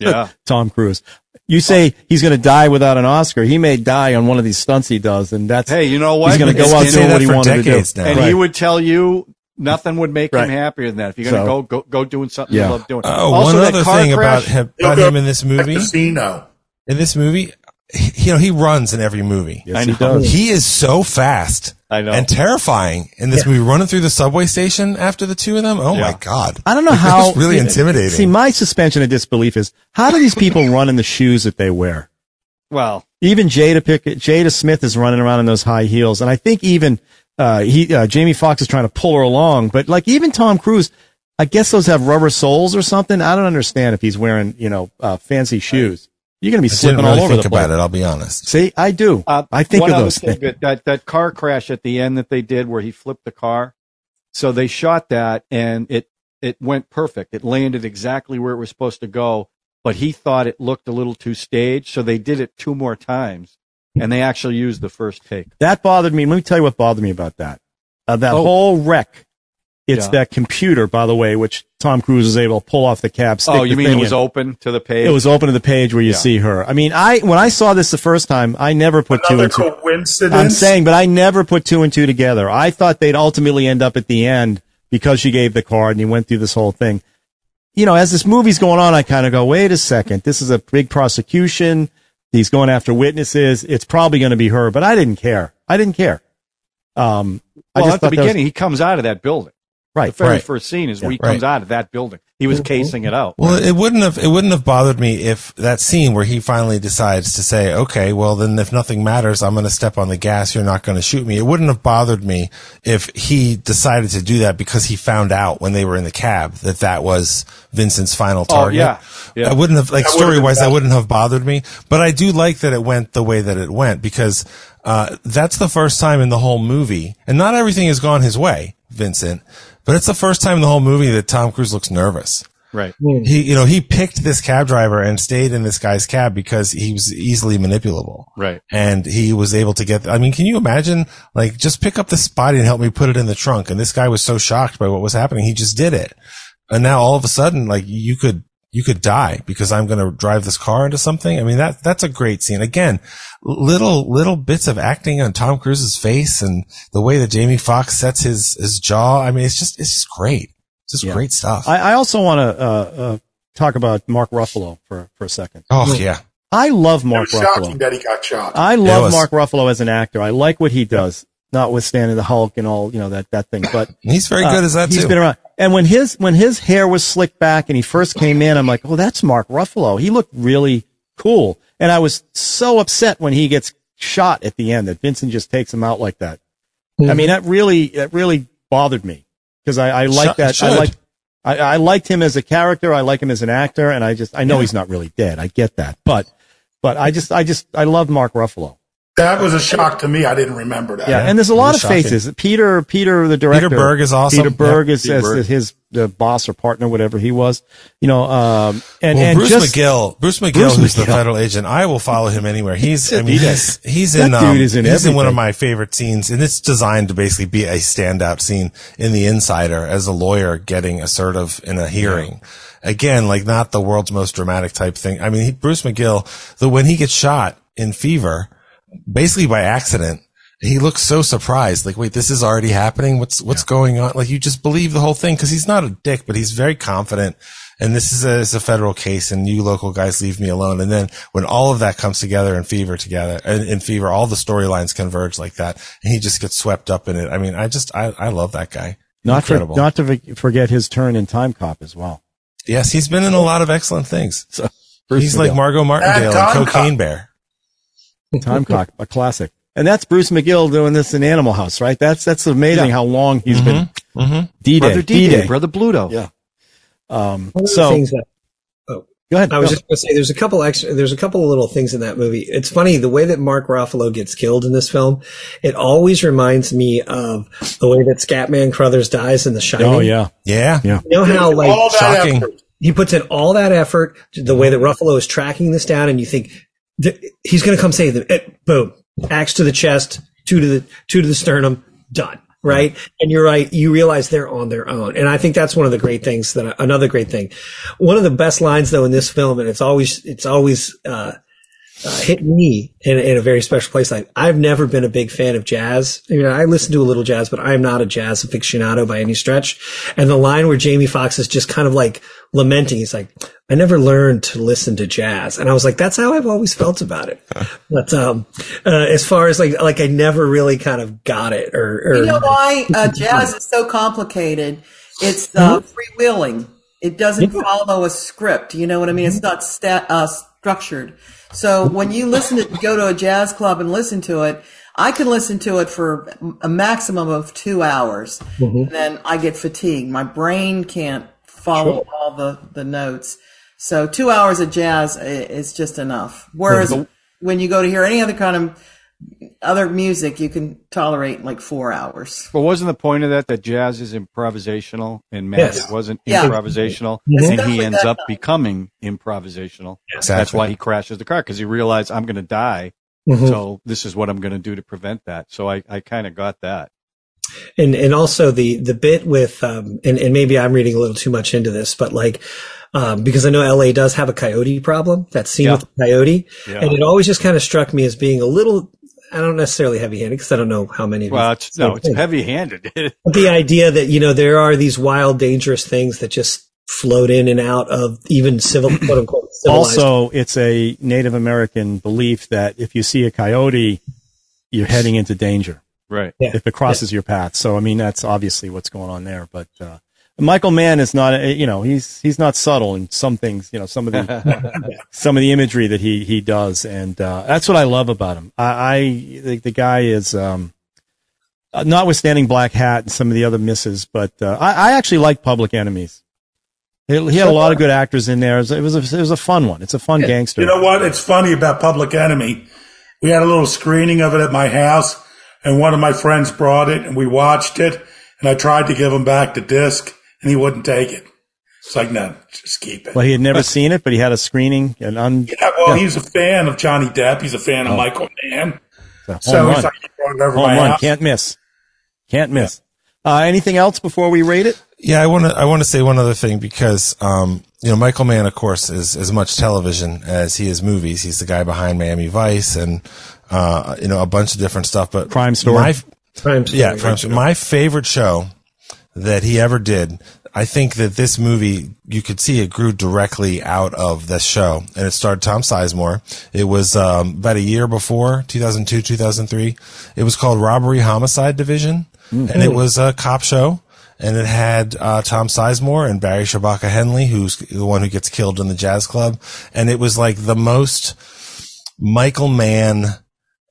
Speaker 6: Yeah,
Speaker 3: Tom Cruise. You say he's going to die without an Oscar. He may die on one of these stunts he does, and that's
Speaker 6: hey, you know what?
Speaker 3: he's going to go out
Speaker 7: been
Speaker 3: doing what he
Speaker 7: for
Speaker 3: wanted to do.
Speaker 7: now.
Speaker 6: and
Speaker 3: Right.
Speaker 6: he would tell you nothing would make
Speaker 3: Right.
Speaker 6: him happier than that. If you're going to
Speaker 3: So-
Speaker 6: go, go go doing something
Speaker 3: Yeah.
Speaker 6: you love doing.
Speaker 7: Oh,
Speaker 6: also,
Speaker 7: one
Speaker 6: that
Speaker 7: other
Speaker 6: car
Speaker 7: thing about him, about him in this
Speaker 4: back
Speaker 7: movie.
Speaker 4: Casino.
Speaker 7: In this movie, he, you know, he runs in every movie.
Speaker 3: Yes,
Speaker 6: I
Speaker 3: he does.
Speaker 7: He is so fast
Speaker 6: I know.
Speaker 7: and terrifying in this movie. Running through the subway station after the two of them. Oh my god!
Speaker 3: I don't know
Speaker 7: Like,
Speaker 3: how
Speaker 7: was really intimidating.
Speaker 3: See, my suspension of disbelief is how do these people run in the shoes that they wear?
Speaker 6: well,
Speaker 3: Even Jada Pinkett, Jada Smith is running around in those high heels, and I think even uh, he uh, Jamie Foxx is trying to pull her along. But like even Tom Cruise, I guess those have rubber soles or something. I don't understand if he's wearing you know uh, fancy shoes. You're going to be
Speaker 7: I
Speaker 3: slipping
Speaker 7: didn't
Speaker 3: all
Speaker 7: really
Speaker 3: over
Speaker 7: think
Speaker 3: the place.
Speaker 7: about it. I'll be honest.
Speaker 3: See, I do.
Speaker 6: Uh,
Speaker 3: I think of those things.
Speaker 6: tidbit, That that car crash at the end that they did, where he flipped the car. So they shot that, and it it went perfect. It landed exactly where it was supposed to go. But he thought it looked a little too staged, so they did it two more times, and they actually used the first take.
Speaker 3: That bothered me. Let me tell you what bothered me about that. Uh, that
Speaker 6: Oh.
Speaker 3: whole wreck. It's
Speaker 6: Yeah.
Speaker 3: that computer, by the way, which Tom Cruise was able to pull off the cap. Stick
Speaker 6: oh, you
Speaker 3: the
Speaker 6: mean
Speaker 3: thing
Speaker 6: it was
Speaker 3: in.
Speaker 6: open to the page?
Speaker 3: It was open to the page where you
Speaker 6: Yeah.
Speaker 3: see her. I mean, I when I saw this the first time, I never put two and two.
Speaker 4: coincidence.
Speaker 3: I'm saying, but I never put two and two together. I thought they'd ultimately end up at the end because she gave the card and he went through this whole thing. You know, as this movie's going on, I kind of go, wait a second, this is a big prosecution. He's going after witnesses. It's probably going to be her, but I didn't care. I didn't care. Um, I
Speaker 6: well,
Speaker 3: just
Speaker 6: at the
Speaker 3: thought that was-
Speaker 6: beginning, he comes out of that building.
Speaker 3: Right,
Speaker 6: The very
Speaker 7: right.
Speaker 6: first scene is where he
Speaker 7: right.
Speaker 6: comes out of that building. He was casing it out.
Speaker 7: Well, it wouldn't have it wouldn't have bothered me if that scene where he finally decides to say, "Okay, well then if nothing matters, I'm going to step on the gas. You're not going to shoot me." It wouldn't have bothered me if he decided to do that because he found out when they were in the cab that that was Vincent's final target.
Speaker 6: Oh,
Speaker 7: target.
Speaker 6: yeah. Yeah.
Speaker 7: I wouldn't have like story-wise that wouldn't have bothered me, but I do like that it went the way that it went because uh, that's the first time in the whole movie, and not everything has gone his way. Vincent, but it's the first time in the whole movie that Tom Cruise looks nervous.
Speaker 6: Right. Hmm.
Speaker 7: He, you know, he picked this cab driver and stayed in this guy's cab because he was easily manipulable.
Speaker 6: Right.
Speaker 7: And he was able to get, I mean, can you imagine, like, just pick up this body and help me put it in the trunk? And this guy was so shocked by what was happening. He just did it. And now all of a sudden, like, you could, you could die because I'm going to drive this car into something. I mean, that, that's a great scene. Again, little, little bits of acting on Tom Cruise's face and the way that Jamie Foxx sets his, his jaw. I mean, it's just, it's just great. It's just
Speaker 3: Yeah.
Speaker 7: great stuff.
Speaker 3: I, I also want to uh, uh, talk about Mark Ruffalo for for a second.
Speaker 7: oh, yeah.
Speaker 3: I love
Speaker 4: It
Speaker 3: Mark
Speaker 4: was shocking
Speaker 3: Ruffalo.
Speaker 4: that he got shot.
Speaker 3: I love. Mark Ruffalo as an actor. I like what he does, notwithstanding the Hulk and all you know that that thing. But
Speaker 7: He's very
Speaker 3: uh,
Speaker 7: good as that
Speaker 3: He's
Speaker 7: too.
Speaker 3: He's been around. And when his when his hair was slicked back and he first came in, I'm like, oh, that's Mark Ruffalo. He looked really cool. And I was so upset when he gets shot at the end that Vincent just takes him out like that. I mean, that really that really bothered me because I, I like
Speaker 7: Should-
Speaker 3: that. I like. I, I liked him as a character. I like him as an actor, and I just I know he's not really dead. I get that, but but I just I just I love Mark Ruffalo.
Speaker 4: That was a shock to me. I didn't remember that.
Speaker 3: Yeah,
Speaker 7: Yeah,
Speaker 3: and there's a lot of
Speaker 7: shocking.
Speaker 3: faces. Peter, Peter, the director.
Speaker 7: Peter Berg is awesome.
Speaker 3: Peter Berg
Speaker 7: Yeah,
Speaker 3: is
Speaker 6: Peter
Speaker 3: as
Speaker 6: Berg.
Speaker 3: his the boss or partner, whatever he was. You know, um, and
Speaker 7: well,
Speaker 3: and
Speaker 7: Bruce
Speaker 3: just
Speaker 7: McGill, Bruce McGill,
Speaker 3: Bruce
Speaker 7: who's the federal agent, I will follow him anywhere. He's, I mean, he's, he's in,
Speaker 3: dude
Speaker 7: um,
Speaker 3: is in
Speaker 7: he's in one of my favorite scenes, and it's designed to basically be a standout scene in The Insider as a lawyer getting assertive in a hearing. Again, like not the world's most dramatic type thing. I mean, he, Bruce McGill, the when he gets shot in Fever, basically by accident. He looks so surprised, like, wait, this is already happening. What's, what's going on? Like, you just believe the whole thing because he's not a dick, but he's very confident. And this is a, it's a federal case and you local guys leave me alone. And then when all of that comes together in Fever together, in, in Fever, all the storylines converge like that and he just gets swept up in it. I mean, I just, I, I love that guy.
Speaker 3: not for,
Speaker 7: Incredible.
Speaker 3: not to forget his turn in Time Cop as well.
Speaker 7: yes, he's been in a lot of excellent things.
Speaker 3: So
Speaker 7: he's like Margot Martindale and Cocaine
Speaker 4: Cop.
Speaker 7: Bear.
Speaker 3: Time Cop, a classic. And that's Bruce McGill doing this in Animal House, right? That's that's amazing
Speaker 6: Yeah.
Speaker 3: how long he's been
Speaker 7: Mm-hmm.
Speaker 3: D-Day,
Speaker 6: Brother D-Day,
Speaker 3: D-Day.
Speaker 6: Brother Bluto.
Speaker 3: Yeah. Um,
Speaker 5: One of the
Speaker 3: so
Speaker 5: things that
Speaker 3: go ahead.
Speaker 5: I was
Speaker 3: No.
Speaker 5: just going to say, there's a couple extra, there's a couple of little things in that movie. It's funny the way that Mark Ruffalo gets killed in this film. It always reminds me of the way that Scatman Crothers dies in The Shining.
Speaker 3: oh yeah,
Speaker 7: Yeah.
Speaker 3: Yeah.
Speaker 5: You know how like
Speaker 4: all that
Speaker 7: shocking.
Speaker 4: effort.
Speaker 5: he puts in all that effort, the way that Ruffalo is tracking this down, and you think he's going to come save them. Eh, boom, axe to the chest, two to the two to the sternum, done. Right, and you're right. You realize they're on their own, and I think that's one of the great things. That another great thing, one of the best lines though in this film, and it's always it's always uh, uh, hit me in, in a very special place. Like I've never been a big fan of jazz. You know, I listen to a little jazz, but I am not a jazz aficionado by any stretch. And the line where Jamie Foxx is just kind of like lamenting, he's like, "I never learned to listen to jazz," and I was like, "That's how I've always felt about it." but um, uh, as far as like like I never really kind of got it, or, or
Speaker 1: You know why uh, jazz is so complicated? It's uh, freewheeling. It doesn't follow a script. You know what I mean? It's not sta- uh, structured. So when you listen to go to a jazz club and listen to it, I can listen to it for a maximum of two hours, mm-hmm. and then I get fatigued. My brain can't follow all the the notes. So two hours of jazz is just enough. Whereas when you go to hear any other kind of other music, you can tolerate like four hours.
Speaker 6: But wasn't the point of that that jazz is improvisational and
Speaker 5: Yes.
Speaker 6: wasn't
Speaker 1: Yeah.
Speaker 6: improvisational,
Speaker 5: Mhm.
Speaker 6: and he ends up
Speaker 1: time.
Speaker 6: becoming improvisational. That's
Speaker 7: Exactly.
Speaker 6: why he crashes the car because he realized I'm going to die,
Speaker 5: Mhm.
Speaker 6: so this is what I'm going to do to prevent that. So I, I kind of got that.
Speaker 5: and and also the the bit with um and and maybe I'm reading a little too much into this, but like um because I know LA does have a coyote problem. That scene
Speaker 6: Yeah.
Speaker 5: with the coyote,
Speaker 6: Yeah.
Speaker 5: and it always just kind of struck me as being a little. I don't necessarily heavy handed because I don't know how many. of
Speaker 6: Well, it's, no, it's heavy handed.
Speaker 5: The idea that you know there are these wild, dangerous things that just float in and out of even civil quote unquote civilized.
Speaker 3: Also, it's a Native American belief that if you see a coyote, you're heading into danger
Speaker 6: right.
Speaker 5: Yeah.
Speaker 3: if it crosses your path. So, I mean, that's obviously what's going on there. But uh, Michael Mann is not, uh, you know, he's he's not subtle in some things. You know, some of the some of the imagery that he he does, and uh, that's what I love about him. I, I the, the guy is. Um, uh, notwithstanding Black Hat and some of the other misses, but uh, I, I actually like Public Enemies. He, he had a lot of good actors in there. It was, it was a, it was a fun one. It's a fun gangster.
Speaker 4: You know what? It's funny about Public Enemy. We had a little screening of it at my house, and one of my friends brought it, and we watched it. and I tried to give him back the disc, and he wouldn't take it. It's like, no, just keep it.
Speaker 3: Well, he had never seen it, but he had a screening and un.
Speaker 4: yeah, well, he's a fan of Johnny Depp. He's a fan of Michael Mann.
Speaker 3: So,
Speaker 4: So
Speaker 3: home
Speaker 4: he's like, he over
Speaker 3: Home
Speaker 4: my
Speaker 3: run.
Speaker 4: house.
Speaker 3: Can't miss. Can't miss. Uh, anything else before we rate it?
Speaker 7: Yeah, I want to I want to say one other thing because um, you know Michael Mann, of course, is as much television as he is movies. He's the guy behind Miami Vice and uh, you know a bunch of different stuff. But
Speaker 3: Crime Story.
Speaker 7: my,
Speaker 5: Crime Story.
Speaker 7: yeah, Crime Story. My favorite show that he ever did. I think that this movie, you could see it grew directly out of this show, and it starred Tom Sizemore. It was um, about a year before 2002, 2003. It was called Robbery Homicide Division, and it was a cop show. And it had uh, Tom Sizemore and Barry Shabaka Henley, who's the one who gets killed in the jazz club. And it was like the most Michael Mann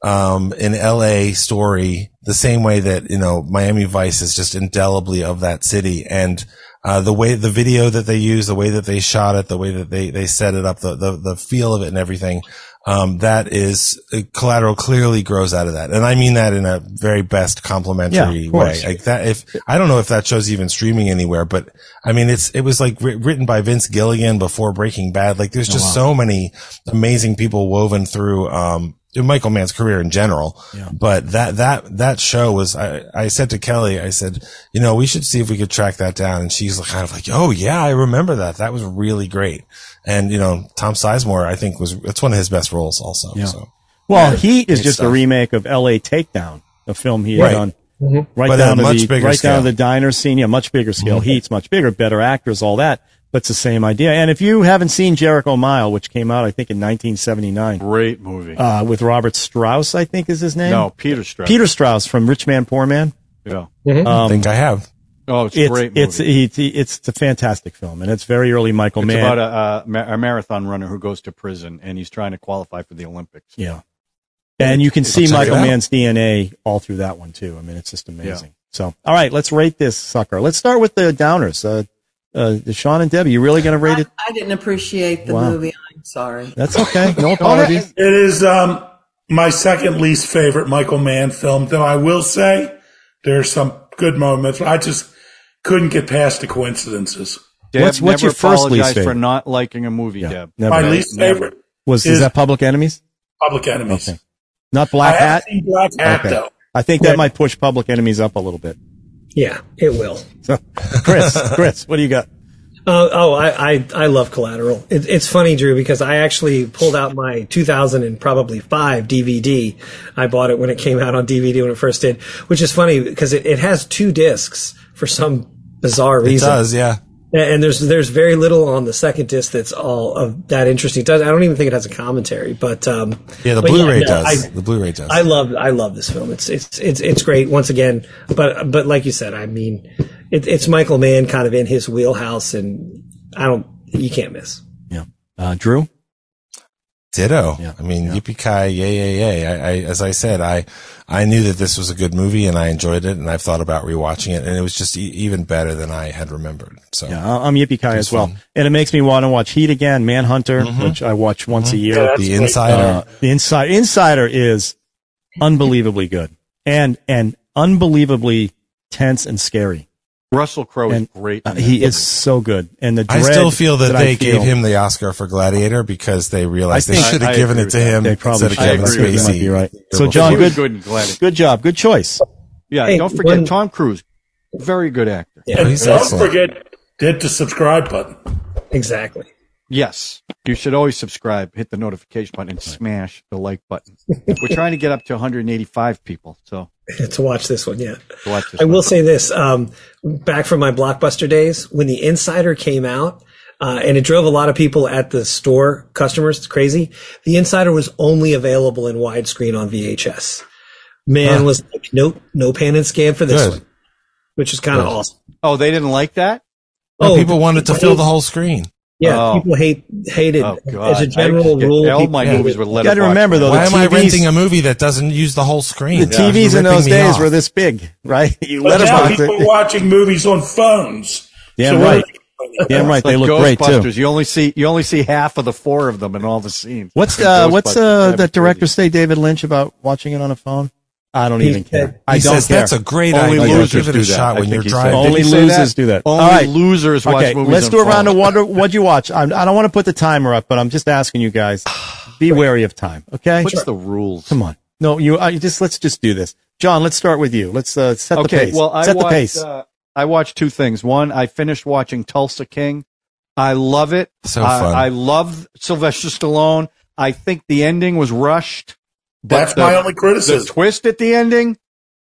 Speaker 7: um, in LA story the same way that, you know, Miami Vice is just indelibly of that city. And, uh, the way, the video that they use, the way that they shot it, the way that they, they set it up, the, the, the feel of it and everything. Um, that is uh, collateral clearly grows out of that. And I mean that in a very best complimentary
Speaker 3: Yeah,
Speaker 7: way. Like that, if, I don't know if that show's even streaming anywhere, but I mean, it's, it was like written by Vince Gilligan before Breaking Bad. Like there's just so many amazing people woven through, um, Michael Mann's career in general. But that, that, that show was, I, I said to Kelly, I said, you know, we should see if we could track that down. And she's kind of like, oh yeah, I remember that. That was really great. And, you know, Tom Sizemore, I think was, it's one of his best roles also. So.
Speaker 3: Well, Heat is
Speaker 7: Great
Speaker 3: just a remake of L.A. Takedown, a film he had
Speaker 7: Right.
Speaker 3: done.
Speaker 5: Mm-hmm.
Speaker 3: Right
Speaker 7: But
Speaker 3: down
Speaker 7: a
Speaker 3: to
Speaker 7: much
Speaker 3: the
Speaker 7: bigger
Speaker 3: right down to the diner scene. Yeah, much bigger scale.
Speaker 7: Mm-hmm.
Speaker 3: Heat's much bigger, better actors, all that. But it's the same idea. And if you haven't seen Jericho Mile, which came out I think in 1979,
Speaker 6: Great movie.
Speaker 3: uh, with Robert Strauss, I think is his name.
Speaker 6: no, Peter Strauss.
Speaker 3: Peter Strauss from Rich Man Poor Man.
Speaker 6: Yeah.
Speaker 7: I think I have.
Speaker 6: Oh, it's, a
Speaker 3: It's
Speaker 6: great movie.
Speaker 3: it's it's it's a fantastic film, and it's very early Michael
Speaker 6: It's
Speaker 3: Mann.
Speaker 6: about a, uh, ma- a marathon runner who goes to prison and he's trying to qualify for the Olympics.
Speaker 3: Yeah. And you can see Michael
Speaker 7: out.
Speaker 3: Mann's DNA all through that one too. I mean, it's just amazing. So, all right, let's rate this sucker. Let's start with the downers. Uh, uh, Sean and Debbie, you really going to rate
Speaker 1: I,
Speaker 3: it?
Speaker 1: I didn't appreciate the
Speaker 3: Wow.
Speaker 1: movie. I'm sorry.
Speaker 3: That's okay. No apologies.
Speaker 4: It is um, my second least favorite Michael Mann film, though I will say there's some good moments. I just couldn't get past the coincidences.
Speaker 6: Deb,
Speaker 3: What's- what's your first least
Speaker 6: apologize for not liking a movie,
Speaker 3: Yeah,
Speaker 6: Deb.
Speaker 3: never.
Speaker 4: My
Speaker 6: Okay,
Speaker 4: least favorite,
Speaker 3: Was is
Speaker 4: is-
Speaker 3: that Public Enemies?
Speaker 4: Public Enemies.
Speaker 3: Okay. Not Black
Speaker 4: have
Speaker 3: Hat.
Speaker 4: seen Black Hat
Speaker 3: Okay.
Speaker 4: though.
Speaker 3: I think that might push Public Enemies up a little bit.
Speaker 5: Yeah, it will.
Speaker 3: So, Chris, Chris, what do you got?
Speaker 5: Uh, oh, I, I, I love Collateral. It, it's funny, Drew, because I actually pulled out my 2000 and probably five DVD. I bought it when it came out on DVD when it first did, which is funny because it, it has two discs for some bizarre reason.
Speaker 7: It does, yeah.
Speaker 5: And there's there's very little on the second disc that's all of that interesting. Does I don't even think it has a commentary, but um,
Speaker 7: Yeah, the
Speaker 5: but
Speaker 7: Blu-ray
Speaker 5: no,
Speaker 7: does.
Speaker 5: I,
Speaker 7: the Blu-ray does.
Speaker 5: I love I love this film. It's it's it's it's great once again. But but like you said, I mean, it, it's Michael Mann kind of in his wheelhouse, and I don't you can't miss.
Speaker 3: Yeah. Uh, Drew?
Speaker 7: Ditto.
Speaker 3: Yeah.
Speaker 7: I mean, yippee ki yay, yay, yay. I, I, as I said, I, I knew that this was a good movie and I enjoyed it and I've thought about rewatching it and it was just e- even better than I had remembered. So
Speaker 3: Yeah, I- I'm Yippee Ki as well.
Speaker 7: fun.
Speaker 3: And it makes me want to watch Heat again, Manhunter,
Speaker 7: Mm-hmm.
Speaker 3: which I watch once a year.
Speaker 7: the insider.
Speaker 3: Uh, the inside insider is unbelievably good and and unbelievably tense and scary.
Speaker 6: Russell Crowe is great.
Speaker 3: uh,
Speaker 6: in that
Speaker 3: he is so good. And the
Speaker 7: I still feel that,
Speaker 3: I
Speaker 7: they
Speaker 3: feel-
Speaker 7: gave him the Oscar for Gladiator because they realized they should have given it to him
Speaker 3: They probably
Speaker 7: instead of
Speaker 3: should.
Speaker 7: Kevin
Speaker 6: I agree
Speaker 3: You
Speaker 7: Spacey.
Speaker 3: might be right. So. John, good,
Speaker 6: good in
Speaker 3: good job, good choice.
Speaker 6: Yeah,
Speaker 5: Hey,
Speaker 6: don't forget
Speaker 5: when-
Speaker 6: Tom Cruise. Very good actor.
Speaker 5: Yeah,
Speaker 4: And
Speaker 7: he's
Speaker 4: don't
Speaker 7: excellent.
Speaker 4: forget, hit the subscribe button.
Speaker 5: exactly.
Speaker 6: Yes. You should always subscribe, hit the notification button, and smash the like button. We're trying to get up to 185 people. So
Speaker 5: to watch this one, yeah.
Speaker 6: watch this
Speaker 5: I will say this: um, back from my blockbuster days, when the Insider came out, uh, and it drove a lot of people at the store customers It's crazy. The Insider was only available in widescreen on VHS. Man was like, nope, no pan and scan for this
Speaker 7: Good.
Speaker 5: one, which is kind of awesome.
Speaker 6: Oh, they didn't like that?
Speaker 7: No,
Speaker 5: Oh,
Speaker 7: people wanted to fill the whole screen.
Speaker 5: Yeah,
Speaker 6: Oh.
Speaker 5: people hate hated
Speaker 6: Oh,
Speaker 5: as a general
Speaker 6: I-
Speaker 5: rule.
Speaker 6: All
Speaker 5: people
Speaker 6: my movies
Speaker 5: it.
Speaker 6: were
Speaker 3: You
Speaker 6: let
Speaker 3: got to remember though,
Speaker 7: Why
Speaker 3: the
Speaker 7: am I renting a movie that doesn't use the whole screen?
Speaker 3: the TVs
Speaker 7: You're
Speaker 3: in those days
Speaker 7: off.
Speaker 3: were this big, right? You
Speaker 4: But now people
Speaker 3: it.
Speaker 4: watching movies on phones.
Speaker 3: Damn
Speaker 4: So
Speaker 3: right.
Speaker 4: we're-
Speaker 3: Damn right. They look great
Speaker 6: Ghostbusters.
Speaker 3: too.
Speaker 6: You only see you only see half of the four of them in all the scenes.
Speaker 3: What's uh, what's uh,
Speaker 6: That'd
Speaker 3: that
Speaker 6: be
Speaker 3: director say, David Lynch, about watching it on a phone? I don't
Speaker 5: He
Speaker 3: even care. I
Speaker 7: He
Speaker 3: don't
Speaker 7: says
Speaker 3: care.
Speaker 7: that's a great
Speaker 6: Only
Speaker 7: idea.
Speaker 6: losers
Speaker 7: Give it a
Speaker 6: do that.
Speaker 7: shot when you're driving.
Speaker 3: Only
Speaker 6: Did he say
Speaker 3: losers do that.
Speaker 6: Only
Speaker 3: right.
Speaker 6: losers watch
Speaker 3: Okay,
Speaker 6: movies.
Speaker 3: let's do a round of what what'd you watch. I'm, I don't want to put the timer up, but I'm just asking you guys. Be wary of time, okay?
Speaker 6: What's the rules?
Speaker 3: Come on. No, you I you just let's just do this. John, let's start with you. Let's uh, set the
Speaker 6: Okay,
Speaker 3: pace.
Speaker 6: well, I
Speaker 3: set the
Speaker 6: watched.
Speaker 3: pace.
Speaker 6: Uh, I watched two things. One, I finished watching Tulsa King. I love it.
Speaker 7: So
Speaker 6: I-
Speaker 7: fun.
Speaker 6: I love Sylvester Stallone. I think the ending was rushed. But
Speaker 4: That's
Speaker 6: the-
Speaker 4: my only
Speaker 6: The
Speaker 4: criticism.
Speaker 6: twist at the ending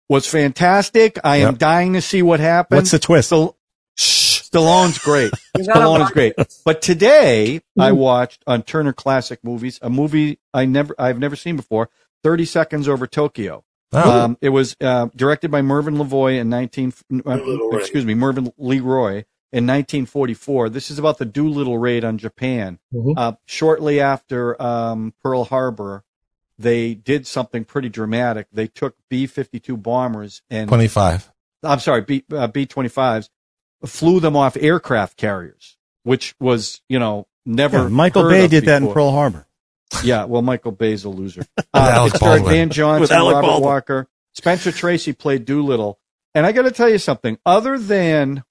Speaker 6: was fantastic. I am
Speaker 7: Yep.
Speaker 6: dying to see what happens.
Speaker 3: What's the twist?
Speaker 6: Stall-
Speaker 7: Shh.
Speaker 6: Stallone's great. Stallone is great. But today I watched on Turner Classic Movies a movie I never I've never seen before. Thirty Seconds Over Tokyo.
Speaker 7: Oh,
Speaker 6: Um, it was uh, directed by Mervyn LeVoy in 19, uh, excuse me, Mervyn LeRoy in 1944. This is about the Doolittle raid on Japan.
Speaker 5: Mhm.
Speaker 6: Uh, shortly after um, Pearl Harbor, they did something pretty dramatic. They took B-52 bombers and
Speaker 7: 25.
Speaker 6: I'm sorry, B uh, B-25s, flew them off aircraft carriers, which was you know never.
Speaker 3: Yeah, Michael
Speaker 6: heard
Speaker 3: Bay
Speaker 6: of
Speaker 3: did that in. Pearl Harbor.
Speaker 6: Yeah, well, Michael Bay's a loser. Uh,
Speaker 7: Alec
Speaker 6: it starred
Speaker 7: Baldwin.
Speaker 6: Van Johnson,
Speaker 3: With Alec
Speaker 6: Robert
Speaker 3: Baldwin.
Speaker 6: Walker, Spencer Tracy played Doolittle, and I got to tell you something. Other than,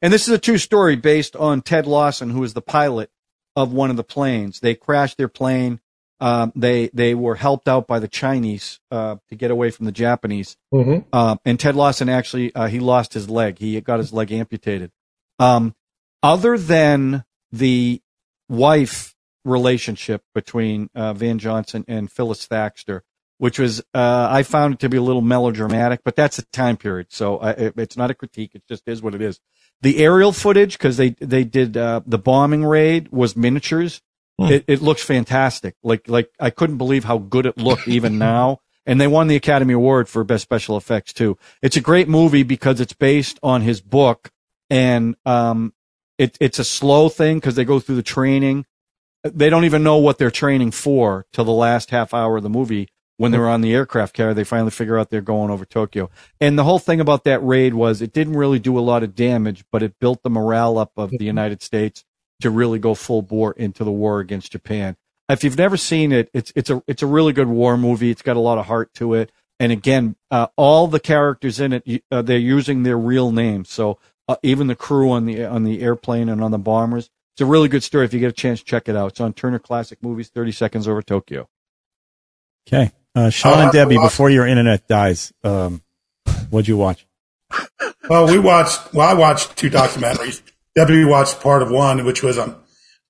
Speaker 6: and this is a true story based on Ted Lawson, who was the pilot of one of the planes. They crashed their plane. Um, they they were helped out by the Chinese uh, to get away from the Japanese.
Speaker 5: Mhm.
Speaker 6: Um, and Ted Lawson actually uh, he lost his leg. He got his leg amputated. Um, other than the wife relationship between uh, Van Johnson and Phyllis Thaxter, which was uh, I found it to be a little melodramatic, but that's a time period, so I, it, it's not a critique. It just is what it is. The aerial footage because they they did uh, the bombing raid was miniatures.
Speaker 7: Hmm.
Speaker 6: It, it looks fantastic. Like like I couldn't believe how good it looked even now. And they won the Academy Award for Best Special Effects too. It's a great movie because it's based on his book, and um, it, it's a slow thing because they go through the training. They don't even know what they're training for till the last half hour of the movie. When they were on the aircraft carrier, they finally figure out they're going over Tokyo. And the whole thing about that raid was it didn't really do a lot of damage, but it built the morale up of the United States to really go full bore into the war against Japan. If you've never seen it, it's it's a it's a really good war movie. It's got a lot of heart to it. And again, uh, all the characters in it, uh, they're using their real names. So uh, even the crew on the on the airplane and on the bombers. It's a really good story. If you get a chance, check it out. It's on Turner Classic Movies. Thirty Seconds Over Tokyo.
Speaker 3: Okay, uh, Sean
Speaker 4: I'll
Speaker 3: and Debbie.
Speaker 4: watch-
Speaker 3: Before your internet dies, um, what'd you watch?
Speaker 4: Well, we watched. Well, I watched two documentaries. Debbie watched part of one, which was um, on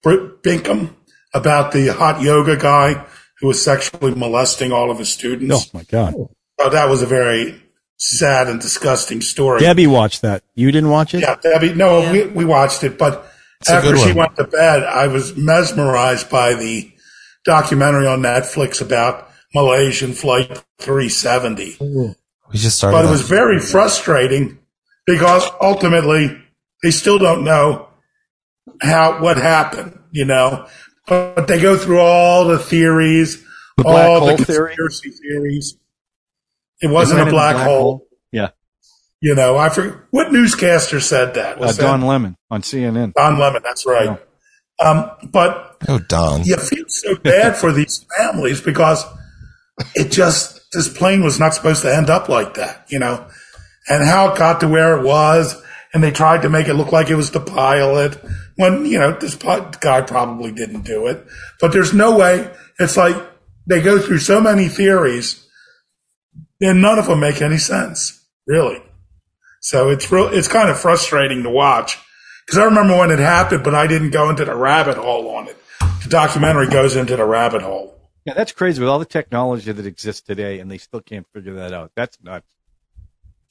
Speaker 4: Britt Binkham about the hot yoga guy who was sexually molesting all of his students.
Speaker 3: Oh my God,
Speaker 4: Oh, that was a very sad and disgusting story.
Speaker 3: Debbie watched that. You didn't watch it?
Speaker 4: Yeah, Debbie. No, we, we watched it, but
Speaker 7: a
Speaker 4: after she went to bed, I was mesmerized by the documentary on Netflix about Malaysian Flight 370.
Speaker 7: We just started.
Speaker 4: But it was very frustrating because ultimately they still don't know how what happened, you know. But they go through all the theories,
Speaker 6: The black
Speaker 4: all
Speaker 6: hole
Speaker 4: the
Speaker 6: theory?
Speaker 4: conspiracy theories. It wasn't
Speaker 6: Isn't
Speaker 4: a
Speaker 6: it
Speaker 4: black, hole.
Speaker 6: Yeah,
Speaker 4: You know, I forget what newscaster said that.
Speaker 6: uh,
Speaker 4: Was that
Speaker 6: Don Lemon on CNN.
Speaker 4: Don Lemon? That's right. Um, but
Speaker 7: oh, Don.
Speaker 4: you feel so bad for these families because it just this plane was not supposed to end up like that, you know, and how it got to where it was, and they tried to make it look like it was the pilot when you know this guy probably didn't do it, but there's no way. It's like they go through so many theories, and none of them make any sense, really. So it's real. It's kind of frustrating to watch because I remember when it happened, but I didn't go into the rabbit hole on it. The documentary goes into the rabbit hole.
Speaker 6: Yeah, that's crazy with all the technology that exists today, and they still can't figure that out. That's nuts.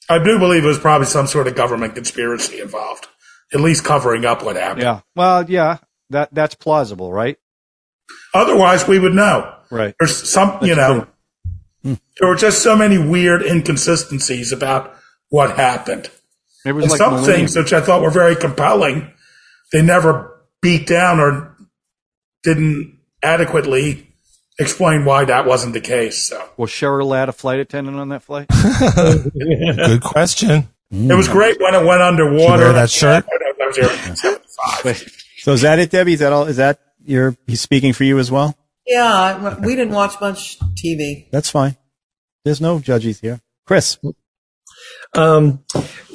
Speaker 4: I do believe it was probably some sort of government conspiracy involved, at least covering up what happened.
Speaker 6: Yeah. Well, yeah, that that's plausible, right?
Speaker 4: Otherwise, we would know.
Speaker 6: Right.
Speaker 4: There's some, you know, hmm. there were just so many weird inconsistencies about what happened.
Speaker 6: It was
Speaker 4: And
Speaker 6: like
Speaker 4: some
Speaker 6: Millennium.
Speaker 4: things which I thought were very compelling, they never beat down or didn't adequately explain why that wasn't the case. So
Speaker 6: Was Cheryl Ladd a flight attendant on that flight?
Speaker 7: Good question.
Speaker 4: it was great when it went underwater.
Speaker 7: you wear that shirt?
Speaker 4: That was Area 75.
Speaker 3: So is that it, Debbie? Is that all? Is that your? He's speaking for you as well.
Speaker 1: Yeah, we didn't watch much TV.
Speaker 3: That's fine. There's no judges here. Chris.
Speaker 5: Um,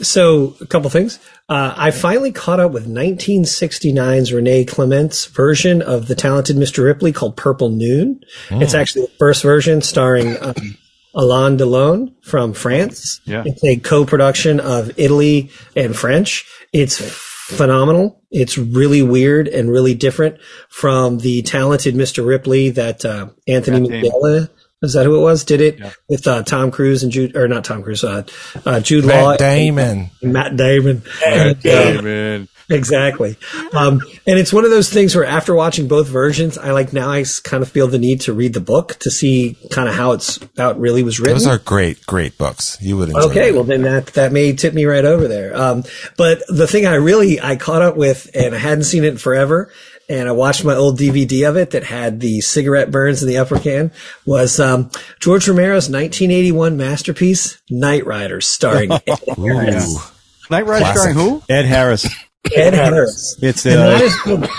Speaker 5: so a couple things. Uh, I finally caught up with 1969's Renee Clement's version of The Talented Mr. Ripley called Purple Noon. It's actually the first version starring um, Alain Delon from France.
Speaker 6: Yeah.
Speaker 5: It's a co-production of Italy and French. It's phenomenal. It's really weird and really different from the Talented Mr. Ripley that uh, Anthony
Speaker 6: Matt.
Speaker 5: McGill. Is that who it was? Did it
Speaker 6: Yeah.
Speaker 5: with uh, Tom Cruise and Jude, or not Tom Cruise, uh, uh, Jude Law,
Speaker 7: Matt Damon.
Speaker 5: and Matt Damon. And, uh,
Speaker 6: David.
Speaker 5: Exactly. Um, and it's one of those things where after watching both versions, I like now I kind of feel the need to read the book to see kind of how it's, how it really was written.
Speaker 7: Those are great, great books. You would enjoy.
Speaker 5: Okay,
Speaker 7: them.
Speaker 5: well then that that may tip me right over there. Um, but the thing I really I caught up with, and I hadn't seen it in forever, and I watched my old DVD of it that had the cigarette burns in the upper can, was um, George Romero's 1981 masterpiece, Knightriders, starring Ed Harris.
Speaker 7: Ooh.
Speaker 6: Knight Rider
Speaker 7: Classic.
Speaker 6: starring who?
Speaker 3: Ed Harris.
Speaker 5: Ed Harris.
Speaker 3: It's uh,
Speaker 5: is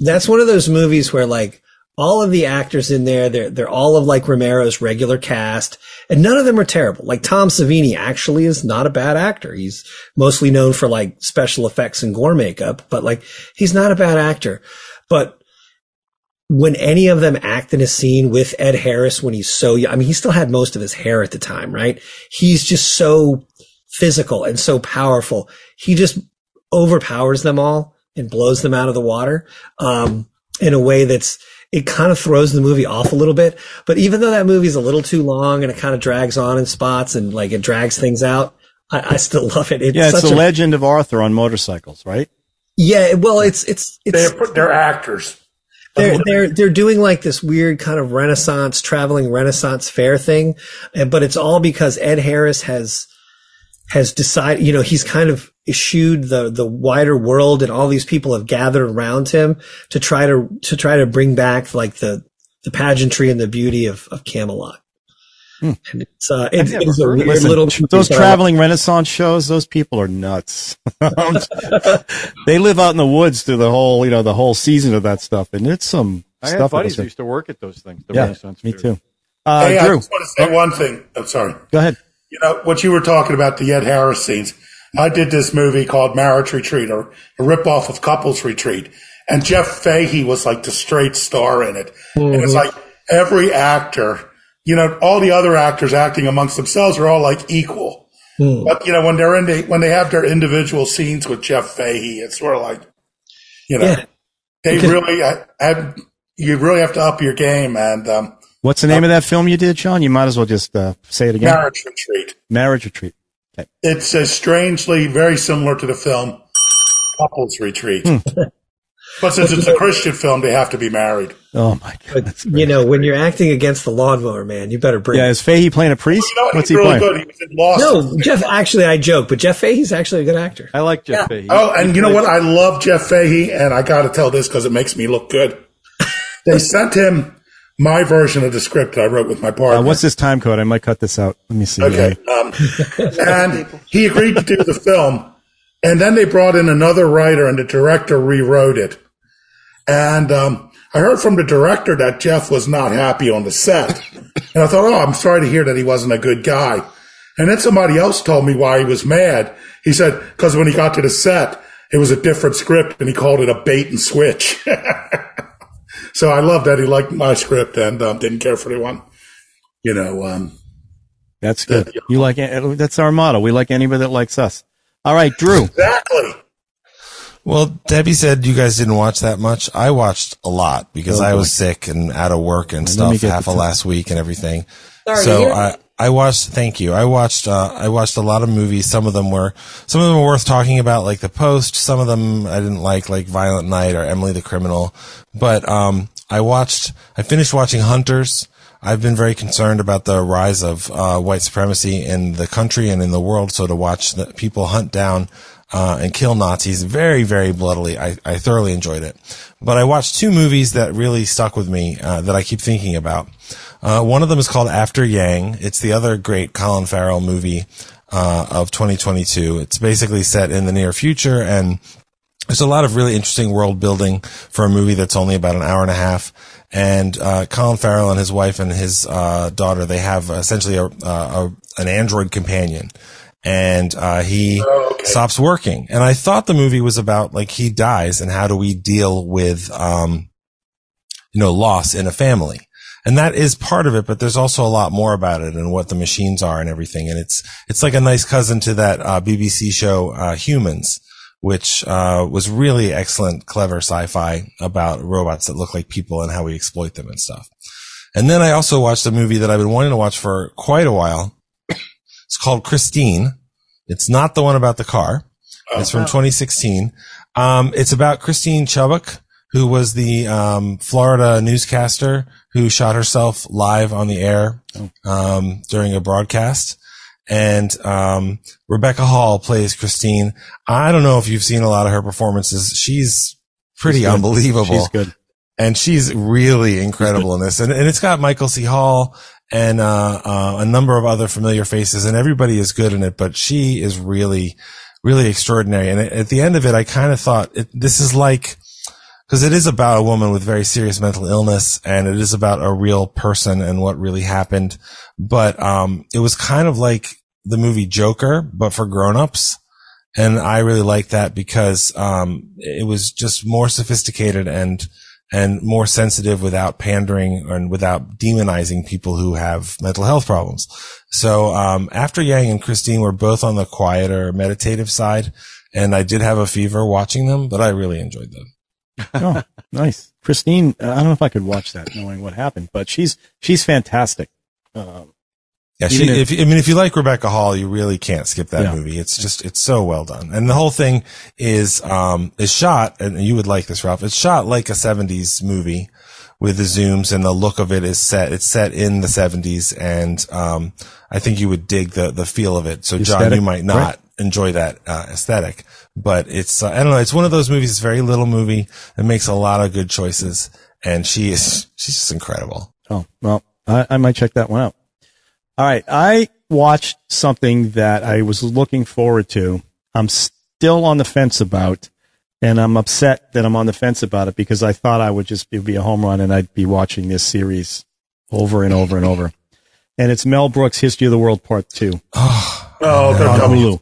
Speaker 5: that's one of those movies where like all of the actors in there, they're they're all of like Romero's regular cast, and none of them are terrible. Like Tom Savini actually is not a bad actor. He's mostly known for like special effects and gore makeup, but like he's not a bad actor. But when any of them act in a scene with Ed Harris when he's so young, I mean, he still had most of his hair at the time, right? He's just so physical and so powerful. He just overpowers them all and blows them out of the water um, in a way that's it kind of throws the movie off a little bit. But even though that movie's a little too long and it kind of drags on in spots and like it drags things out, I, I still love it. It's
Speaker 3: yeah, it's
Speaker 5: such
Speaker 3: the
Speaker 5: a,
Speaker 3: legend of Arthur on motorcycles, right?
Speaker 5: yeah. Well, it's it's it's
Speaker 4: They're, they're actors.
Speaker 5: they're they're they're doing like this weird kind of Renaissance traveling Renaissance fair thing, and but it's all because Ed Harris has has decided. You know, he's kind of eschewed the the wider world, and all these people have gathered around him to try to to try to bring back like the the pageantry and the beauty of of Camelot. And it's uh, it,
Speaker 6: never
Speaker 5: it's a weird.
Speaker 3: Listen,
Speaker 5: little
Speaker 3: those
Speaker 5: but I-
Speaker 3: traveling Renaissance shows, those people are nuts. they live out in the woods through the whole, you know, the whole season of that stuff, and it's some
Speaker 6: I had
Speaker 3: stuff.
Speaker 6: buddies who used to work at those things. The
Speaker 3: yeah,
Speaker 6: Renaissance
Speaker 3: me
Speaker 6: fairs.
Speaker 3: too. Uh,
Speaker 4: hey, I just want to say one thing. I'm sorry.
Speaker 3: go ahead.
Speaker 4: You know, what you were talking about, the Ed Harris scenes. I did this movie called Marriage Retreat or a ripoff of Couples Retreat. And Jeff Fahey was like the straight star in it. And it's like every actor, you know, all the other actors acting amongst themselves are all like equal. But, you know, when they're in the, when they have their individual scenes with Jeff Fahey, it's sort of like, you know,
Speaker 5: Yeah.
Speaker 4: they
Speaker 5: Because-
Speaker 4: really uh, you really have to up your game and, um,
Speaker 3: What's the name of that film you did, Sean? You might as well just uh, say it again.
Speaker 4: Marriage Retreat.
Speaker 3: Marriage Retreat.
Speaker 4: It's uh, strangely very similar to the film Couples Retreat. but since it's a Christian film, they have to be married.
Speaker 3: Oh my god. that's
Speaker 5: You know, when you're acting against the lawnmower man, you better bring.
Speaker 3: Yeah, is Fahey playing a priest?
Speaker 4: You know?
Speaker 3: What's
Speaker 4: He's
Speaker 3: he
Speaker 4: really
Speaker 3: playing?
Speaker 4: good. He was in Lost.
Speaker 5: No, Jeff. Actually, I joke, but Jeff Fahey's actually a good actor.
Speaker 6: I like Jeff Fahey.
Speaker 4: Oh, and you know what? I love Jeff Fahey, and I got to tell this because it makes me look good. they sent him my version of the script I wrote with my partner.
Speaker 3: Uh, what's this time code? I might cut this out. Let me see.
Speaker 4: Okay. Um, and he agreed to do the film. And then they brought in another writer and the director rewrote it. And, um, I heard from the director that Jeff was not happy on the set. And I thought, oh, I'm sorry to hear that he wasn't a good guy. And then somebody else told me why he was mad. He said, cause when he got to the set, it was a different script and he called it a bait and switch. so I love that he liked my script and, um, didn't care for anyone. you know, um,
Speaker 3: That's good. You like that's our motto. We like anybody that likes us. All right, Drew.
Speaker 4: exactly.
Speaker 7: Well, Debbie said you guys didn't watch that much. I watched a lot because I was sick and out of work and
Speaker 3: me
Speaker 7: stuff half
Speaker 3: the
Speaker 7: of
Speaker 3: time.
Speaker 7: last week and everything.
Speaker 1: Sorry
Speaker 7: so I, I watched, thank you. I watched, uh, I watched a lot of movies. Some of them were, some of them were worth talking about, like The Post. Some of them I didn't like, like Violent Night or Emily the Criminal. But, um, I watched, I finished watching Hunters. I've been very concerned about the rise of, uh, white supremacy in the country and in the world. So to watch the people hunt down, uh, and kill Nazis very, very bloodily. I, I thoroughly enjoyed it. But I watched two movies that really stuck with me, uh, that I keep thinking about. Uh, one of them is called After Yang. It's the other great Colin Farrell movie, uh, of 2022. It's basically set in the near future and, there's a lot of really interesting world building for a movie that's only about an hour and a half. And uh, Colin Farrell and his wife and his uh, daughter, they have essentially a, a an android companion, and uh, he
Speaker 4: Oh, okay.
Speaker 7: stops working. And I thought the movie was about like he dies and how do we deal with um, you know loss in a family. And that is part of it, but there's also a lot more about it and what the machines are and everything. And it's it's like a nice cousin to that uh, BBC show uh, Humans, which uh, was really excellent, clever sci-fi about robots that look like people and how we exploit them and stuff. And then I also watched a movie that I've been wanting to watch for quite a while. It's called Christine. It's not the one about the car. It's from 2016. Um, it's about Christine Chubbuck, who was the um, Florida newscaster who shot herself live on the air um, during a broadcast. And um, Rebecca Hall plays Christine. I don't know if you've seen a lot of her performances. She's pretty
Speaker 3: She's
Speaker 7: unbelievable
Speaker 3: She's good.
Speaker 7: and she's really incredible in this. And, and it's got Michael C. Hall and uh, uh, a number of other familiar faces, and everybody is good in it. But she is really, really extraordinary. And at the end of it, I kind of thought it, this is like because it is about a woman with very serious mental illness, and it is about a real person and what really happened. But um, it was kind of like the movie Joker, but for grown-ups. And I really liked that because um, it was just more sophisticated and and more sensitive without pandering and without demonizing people who have mental health problems. So um, after Yang and Christine were both on the quieter meditative side, and I did have a fever watching them, but I really enjoyed them.
Speaker 3: Oh, nice. Christine, I don't know if I could watch that knowing what happened, but she's, she's fantastic. Um,
Speaker 7: Yeah, she, if, I mean, if you like Rebecca Hall, you really can't skip that
Speaker 3: Yeah.
Speaker 7: movie. It's just, it's so well done. And the whole thing is, um, is shot, and you would like this, Ralph. It's shot like a 70s movie with the zooms and the look of it is set, it's set in the 70s. And, um, I think you would dig the, the feel of it. So John, you might not
Speaker 3: right.
Speaker 7: enjoy that, uh, aesthetic, but it's, uh, I don't know. It's one of those movies. It's a very little movie. It makes a lot of good choices. And she is, she's just incredible.
Speaker 3: Oh, well, I, I might check that one out. All right. I watched something that I was looking forward to. I'm still on the fence about, and I'm upset that I'm on the fence about it because I thought I would just it would be a home run and I'd be watching this series over and over and over. And it's Mel Brooks' History of the World Part Two
Speaker 4: Oh, oh don't
Speaker 3: on
Speaker 4: tell
Speaker 3: Hulu.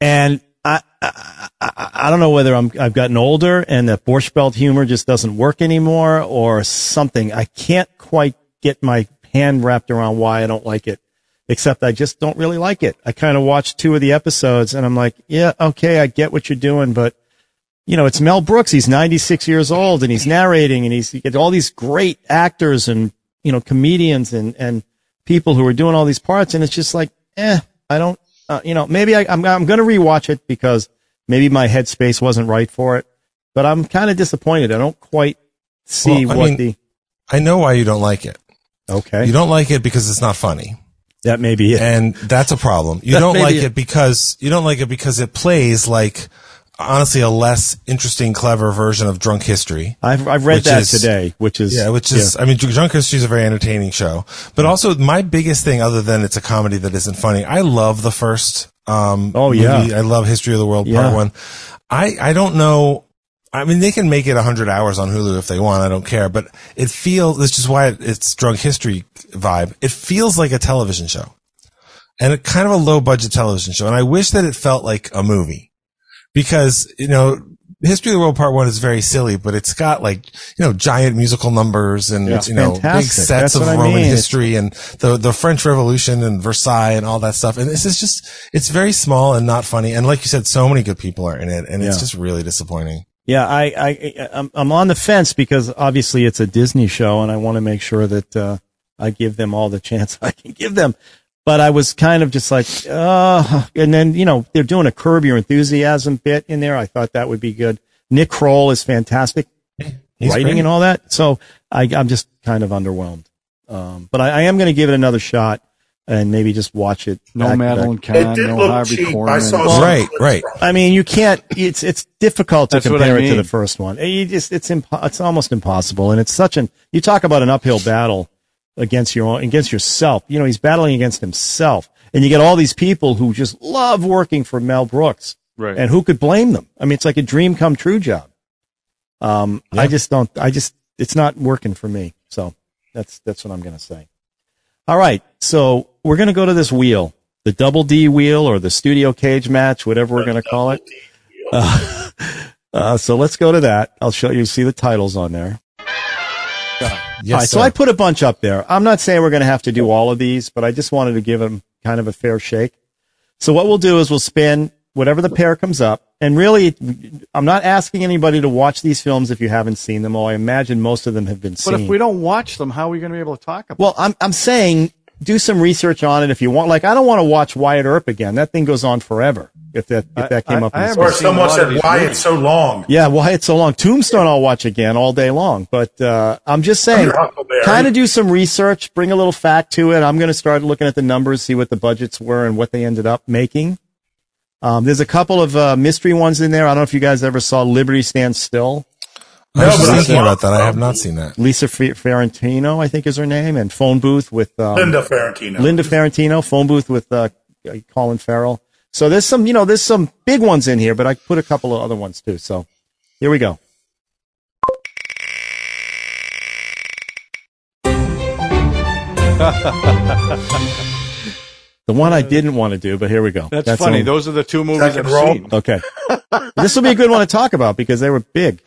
Speaker 3: And I, I, I, I don't know whether I'm, I've gotten older and that Borscht Belt humor just doesn't work anymore or something. I can't quite get my hand wrapped around why I don't like it, except I just don't really like it. I kind of watched two of the episodes and I'm like, yeah, okay, I get what you're doing, but you know, it's Mel Brooks. He's 96 years old and he's narrating and he's he get all these great actors and, you know, comedians and, and people who are doing all these parts. And it's just like, eh, I don't, uh, you know, maybe I, I'm, I'm going to rewatch it because maybe my headspace wasn't right for it, but I'm kind of disappointed. I don't quite see
Speaker 7: Well,
Speaker 3: what
Speaker 7: mean,
Speaker 3: the,
Speaker 7: I know why you don't like it.
Speaker 3: Okay.
Speaker 7: You don't like it because it's not funny.
Speaker 3: that may be it.
Speaker 7: and that's a problem. You
Speaker 3: That
Speaker 7: don't like it
Speaker 3: it.
Speaker 7: because you don't like it because it plays like honestly a less interesting, clever version of Drunk History.
Speaker 3: I've, I've read that
Speaker 7: is-
Speaker 3: today, which is,
Speaker 7: Yeah, which is I mean, Drunk History is a very entertaining show, but also my biggest thing, other than it's a comedy that isn't funny, I love the first. Um,
Speaker 3: Oh, yeah.
Speaker 7: movie. I love History of the World
Speaker 3: Yeah.
Speaker 7: Part One. I I don't know. I mean, they can make it 100 hours on Hulu if they want. I don't care. But it feels, this is why it's drunk history vibe. It feels like a television show and a kind of a low budget television show. And I wish that it felt like a movie because, you know, History of the World Part One is very silly, but it's got like, you know, giant musical numbers and,
Speaker 3: Yeah.
Speaker 7: you know, big sets
Speaker 3: That's
Speaker 7: of
Speaker 3: what I
Speaker 7: Roman
Speaker 3: mean.
Speaker 7: history and the, the French Revolution and Versailles and all that stuff. And this is just, it's very small and not funny. And like you said, so many good people are in it and it's just really disappointing.
Speaker 3: Yeah, I, I, I'm, I'm on the fence because obviously it's a Disney show and I want to make sure that, uh, I give them all the chance I can give them. But I was kind of just like, uh, and then, you know, they're doing a curb your enthusiasm bit in there. I thought that would be good. Nick Kroll is fantastic
Speaker 7: He's
Speaker 3: writing
Speaker 7: great.
Speaker 3: and all that. So I, I'm just kind of underwhelmed. Um, but I, I am going to give it another shot and maybe just watch it.
Speaker 6: No
Speaker 3: back to back.
Speaker 6: Madeline
Speaker 4: It
Speaker 6: Kahn,
Speaker 4: did
Speaker 6: no
Speaker 4: look
Speaker 6: Harvey
Speaker 4: cheap. I
Speaker 6: Korman.
Speaker 4: saw
Speaker 7: Right, right.
Speaker 3: I mean, you can't. It's it's difficult to compare
Speaker 6: I
Speaker 3: it to the first one. You just it's impo- it's almost impossible, and it's such an. You talk about an uphill battle against your own against yourself. You know, he's battling against himself, and you get all these people who just love working for Mel Brooks.
Speaker 6: Right.
Speaker 3: And who could blame them? I mean, it's like a dream come true job. Um, I just don't, I just, it's not working for me. So that's, that's what I'm going to say. All right. So we're going to go to this wheel, the double D wheel or the studio cage match, whatever we're going to call it. Uh, uh, so let's go to that. I'll show you, see the titles on there.
Speaker 7: Yes,
Speaker 3: all right, so. I put a bunch up there. I'm not saying we're going to have to do all of these, but I just wanted to give them kind of a fair shake. So what we'll do is we'll spin whatever the pair comes up. And really, I'm not asking anybody to watch these films if you haven't seen them, although I imagine most of them have been seen.
Speaker 6: But if we don't watch them, how are we going to be able to talk about
Speaker 3: well, I'm, I'm saying do some research on it if you want. Like, I don't want to watch Wyatt Earp again. That thing goes on forever. If that, if that came
Speaker 6: I-
Speaker 3: up
Speaker 6: I
Speaker 3: in
Speaker 6: haven't
Speaker 4: Or
Speaker 3: space.
Speaker 6: seen a
Speaker 4: someone said, why
Speaker 6: movies.
Speaker 4: it's so long?
Speaker 3: Yeah, why it's so long. Tombstone I'll watch again all day long. But uh, I'm just saying, kind of do some research, bring a little fact to it. I'm going to start looking at the numbers, see what the budgets were and what they ended up making. Um, there's a couple of uh, mystery ones in there. I don't know if you guys ever saw Liberty Stands Still.
Speaker 7: I was
Speaker 4: No, but I
Speaker 7: thinking
Speaker 4: saw
Speaker 7: about that. I have not seen that.
Speaker 3: Lisa Fe- Fiorentino, I think is her name, and Phone Booth with um,
Speaker 4: Linda Fiorentino.
Speaker 3: Linda Fiorentino, Phone Booth with uh, Colin Farrell. So there's some, you know, there's some big ones in here, but I put a couple of other ones too. So here we go. the one I didn't want to do, but here we go.
Speaker 6: That's, funny.
Speaker 3: the-
Speaker 6: Those are the two movies
Speaker 4: Second
Speaker 6: I've seen.
Speaker 3: Okay. this will be a good one to talk about because they were big.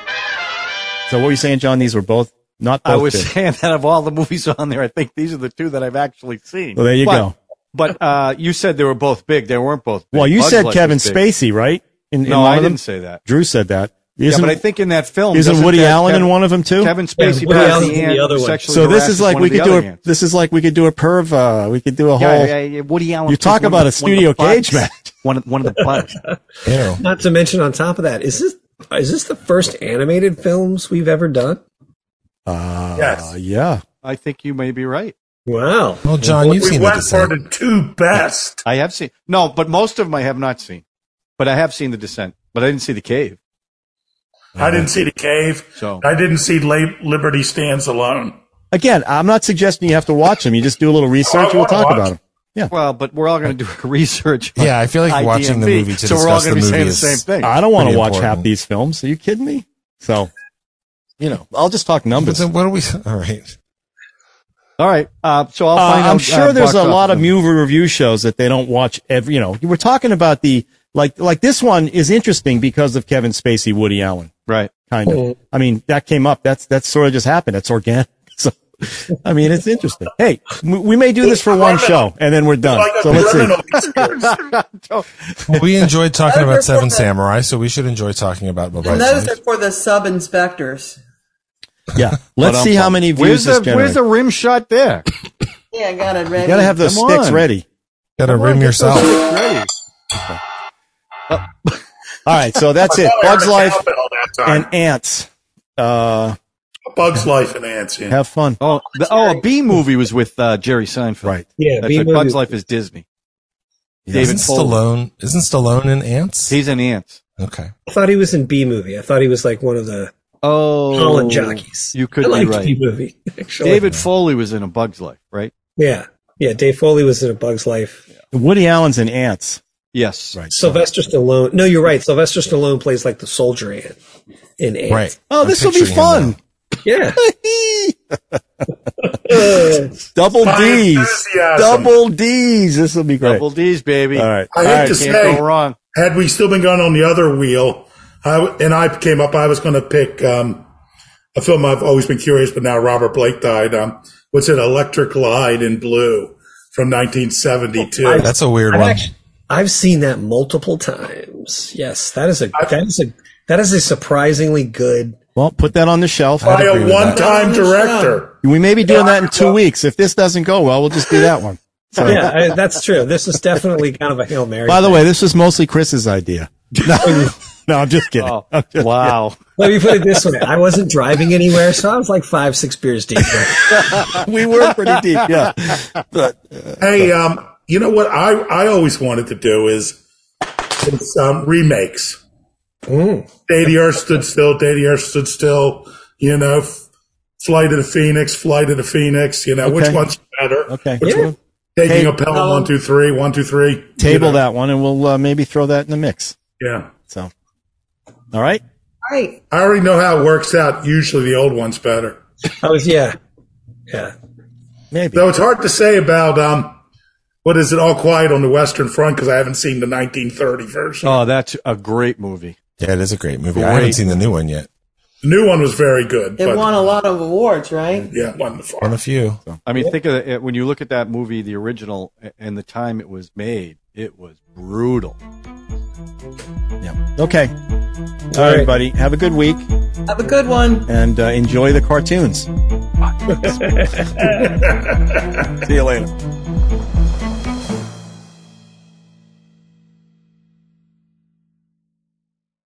Speaker 3: So what were you saying, John? These were both not both
Speaker 6: I was
Speaker 3: big.
Speaker 6: saying that of all the movies on there, I think these are the two that I've actually seen.
Speaker 3: Well, there you
Speaker 6: But-
Speaker 3: go.
Speaker 6: But uh, you said they were both big. They weren't both big.
Speaker 3: Well, you
Speaker 6: Bugs
Speaker 3: said
Speaker 6: Life
Speaker 3: Kevin. Spacey, right? In, in
Speaker 6: No, I didn't say that.
Speaker 3: Drew said that.
Speaker 6: Yeah, but I think in that film,
Speaker 3: isn't Woody Allen
Speaker 6: Kevin,
Speaker 3: in one of them too?
Speaker 6: Kevin Spacey
Speaker 5: Yeah, Woody
Speaker 6: plays
Speaker 5: Allen's
Speaker 6: the
Speaker 5: in the other one.
Speaker 3: So this is like we could do a
Speaker 6: ants.
Speaker 3: this is like we could do a perv uh, we could do a whole
Speaker 6: Yeah, yeah, yeah. Woody Allen.
Speaker 3: You talk about
Speaker 6: of
Speaker 3: a
Speaker 6: the- one of
Speaker 3: studio
Speaker 6: the
Speaker 3: cage match.
Speaker 6: One, of- one of the bugs.
Speaker 7: Ew.
Speaker 5: Not to mention, on top of that, is this is this the first animated films we've ever done?
Speaker 3: uh,
Speaker 4: Yes.
Speaker 3: yeah.
Speaker 6: I think you may be right.
Speaker 5: Wow.
Speaker 7: Well, John, you've
Speaker 4: we
Speaker 7: seen the
Speaker 4: went for
Speaker 7: descent.
Speaker 4: the two best.
Speaker 6: I have seen no, but most of them I have not seen. But I have seen the Descent. But I didn't see the Cave.
Speaker 4: I didn't see the cave.
Speaker 6: So
Speaker 4: I didn't see Liberty Stands Alone.
Speaker 3: Again, I'm not suggesting you have to watch them. You just do a little research
Speaker 4: I
Speaker 3: and we'll talk
Speaker 4: watch
Speaker 3: about them.
Speaker 6: Well, but we're all going to do research.
Speaker 7: Yeah, I feel like watching the movie to
Speaker 6: so we're all gonna
Speaker 7: the
Speaker 6: be saying the same thing.
Speaker 3: I don't want to
Speaker 7: Pretty
Speaker 3: watch half these films. Are you kidding me? So, you know, I'll just talk
Speaker 7: But
Speaker 3: numbers.
Speaker 7: then what are we? All right.
Speaker 6: All right. Uh, so I'll
Speaker 3: Uh,
Speaker 6: find out.
Speaker 3: I'm sure
Speaker 6: uh,
Speaker 3: there's a lot of movie review shows that they don't watch every, you know, we're talking about the, like, like this one is interesting because of Kevin Spacey, Woody Allen,
Speaker 6: Right.
Speaker 3: kind of. I mean, that came up. That's, that's sort of just happened. It's organic. So, I mean, it's interesting. Hey, we we may do this for one show and then we're done. So let's see.
Speaker 7: Well, we enjoyed talking about Seven
Speaker 1: the-
Speaker 7: Samurai, so we should enjoy talking about Bye Bye
Speaker 1: And those
Speaker 7: Life.
Speaker 1: are for the sub inspectors.
Speaker 3: Yeah. Let's see how many views
Speaker 6: Where's
Speaker 3: this
Speaker 6: the
Speaker 3: generates.
Speaker 6: Where's the rim shot there?
Speaker 1: Yeah, I got it ready.
Speaker 3: You gotta have those
Speaker 6: Come
Speaker 3: sticks
Speaker 6: on.
Speaker 3: ready.
Speaker 7: Gotta rim yourself.
Speaker 6: Ready.
Speaker 3: All right. So that's it. Bugs Life
Speaker 4: cowbell that time.
Speaker 3: and Antz. Uh,
Speaker 4: Bugs Life and Antz. Yeah.
Speaker 3: have fun.
Speaker 6: Oh, the, oh, a Bee Movie was with uh, Jerry Seinfeld.
Speaker 3: Right.
Speaker 5: Yeah,
Speaker 6: That's
Speaker 5: B
Speaker 6: like Bugs Life is Disney. David
Speaker 7: Isn't
Speaker 6: Foley.
Speaker 7: Stallone? Isn't Stallone in Antz?
Speaker 6: He's an ant.
Speaker 7: Okay.
Speaker 5: I thought he was in Bee Movie. I thought he was like one of the
Speaker 6: Oh,
Speaker 5: Holland jockeys.
Speaker 6: You could
Speaker 5: I
Speaker 6: be
Speaker 5: liked
Speaker 6: right.
Speaker 5: Bee Movie. Actually.
Speaker 6: David Foley was in a Bug's Life, right?
Speaker 5: Yeah, yeah. Dave Foley was in A Bug's Life.
Speaker 3: Woody Allen's in Antz.
Speaker 6: Yes.
Speaker 3: Right.
Speaker 5: Sylvester Stallone. No, you're right. Sylvester Stallone plays like the soldier ant in Antz.
Speaker 7: Right.
Speaker 3: Oh, this will be
Speaker 7: picturing him
Speaker 3: fun.
Speaker 7: Now.
Speaker 5: Yeah.
Speaker 3: Double D's. Double D's. This will be great.
Speaker 6: Double D's, baby.
Speaker 3: All right.
Speaker 4: I hate
Speaker 3: All right.
Speaker 4: to
Speaker 6: Can't
Speaker 4: say,
Speaker 6: go wrong.
Speaker 4: had we still been going on the other wheel, I w and I came up, I was going to pick um, a film I've always been curious, but now Robert Blake died. Um, what's it? Electra Glide in Blue from 1972.
Speaker 7: That's a weird
Speaker 5: I've
Speaker 7: one.
Speaker 5: actually, I've seen that multiple times. Yes, that is a that is a that is a surprisingly good.
Speaker 3: Well, put that on the shelf.
Speaker 4: By
Speaker 7: agree
Speaker 4: a one-time director.
Speaker 3: We may be doing that in two weeks. If this doesn't go well, we'll just do that one. So,
Speaker 5: Yeah, I, that's true. This is definitely kind of a hail mary.
Speaker 3: by the way, this was mostly Chris's idea. No, no I'm just kidding.
Speaker 6: Oh,
Speaker 3: I'm just-
Speaker 6: wow.
Speaker 5: Let me put it this way: I wasn't driving anywhere, so I was like five, six beers deep.
Speaker 3: we were pretty deep, yeah. But
Speaker 4: Hey, um, you know what I, I always wanted to do is, is um, remakes.
Speaker 5: Mm.
Speaker 4: Day the Earth Stood Still, Day the Earth Stood Still, you know, F- Flight of the Phoenix, Flight of the Phoenix, you know, which one's better?
Speaker 3: okay,
Speaker 4: Which
Speaker 5: Yeah.
Speaker 4: one? Taking
Speaker 3: Hey,
Speaker 4: a Pelham, one, two, three, one, two, three.
Speaker 3: table
Speaker 4: you know.
Speaker 3: that one, and we'll uh, maybe throw that in the mix.
Speaker 4: Yeah.
Speaker 3: So, all right.
Speaker 1: All right.
Speaker 4: I already know how it works out. Usually the old one's better.
Speaker 5: I was yeah, yeah.
Speaker 3: Maybe.
Speaker 4: Though it's hard to say about um, what is it? All Quiet on the Western Front because I haven't seen the 1930 version.
Speaker 6: Oh, that's a great movie.
Speaker 7: Yeah, it is a great movie. I haven't seen the new one yet.
Speaker 4: The new one was very good.
Speaker 1: It
Speaker 4: but,
Speaker 1: won a lot of awards, right?
Speaker 4: Yeah, won the
Speaker 7: On
Speaker 4: far.
Speaker 7: a few.
Speaker 6: I mean, think of it when you look at that movie, the original, and the time it was made. It was brutal.
Speaker 3: Yeah. Okay. All right,
Speaker 5: right.
Speaker 3: everybody. Have a good week
Speaker 1: Have a good one.
Speaker 3: and uh, enjoy the cartoons. See you later.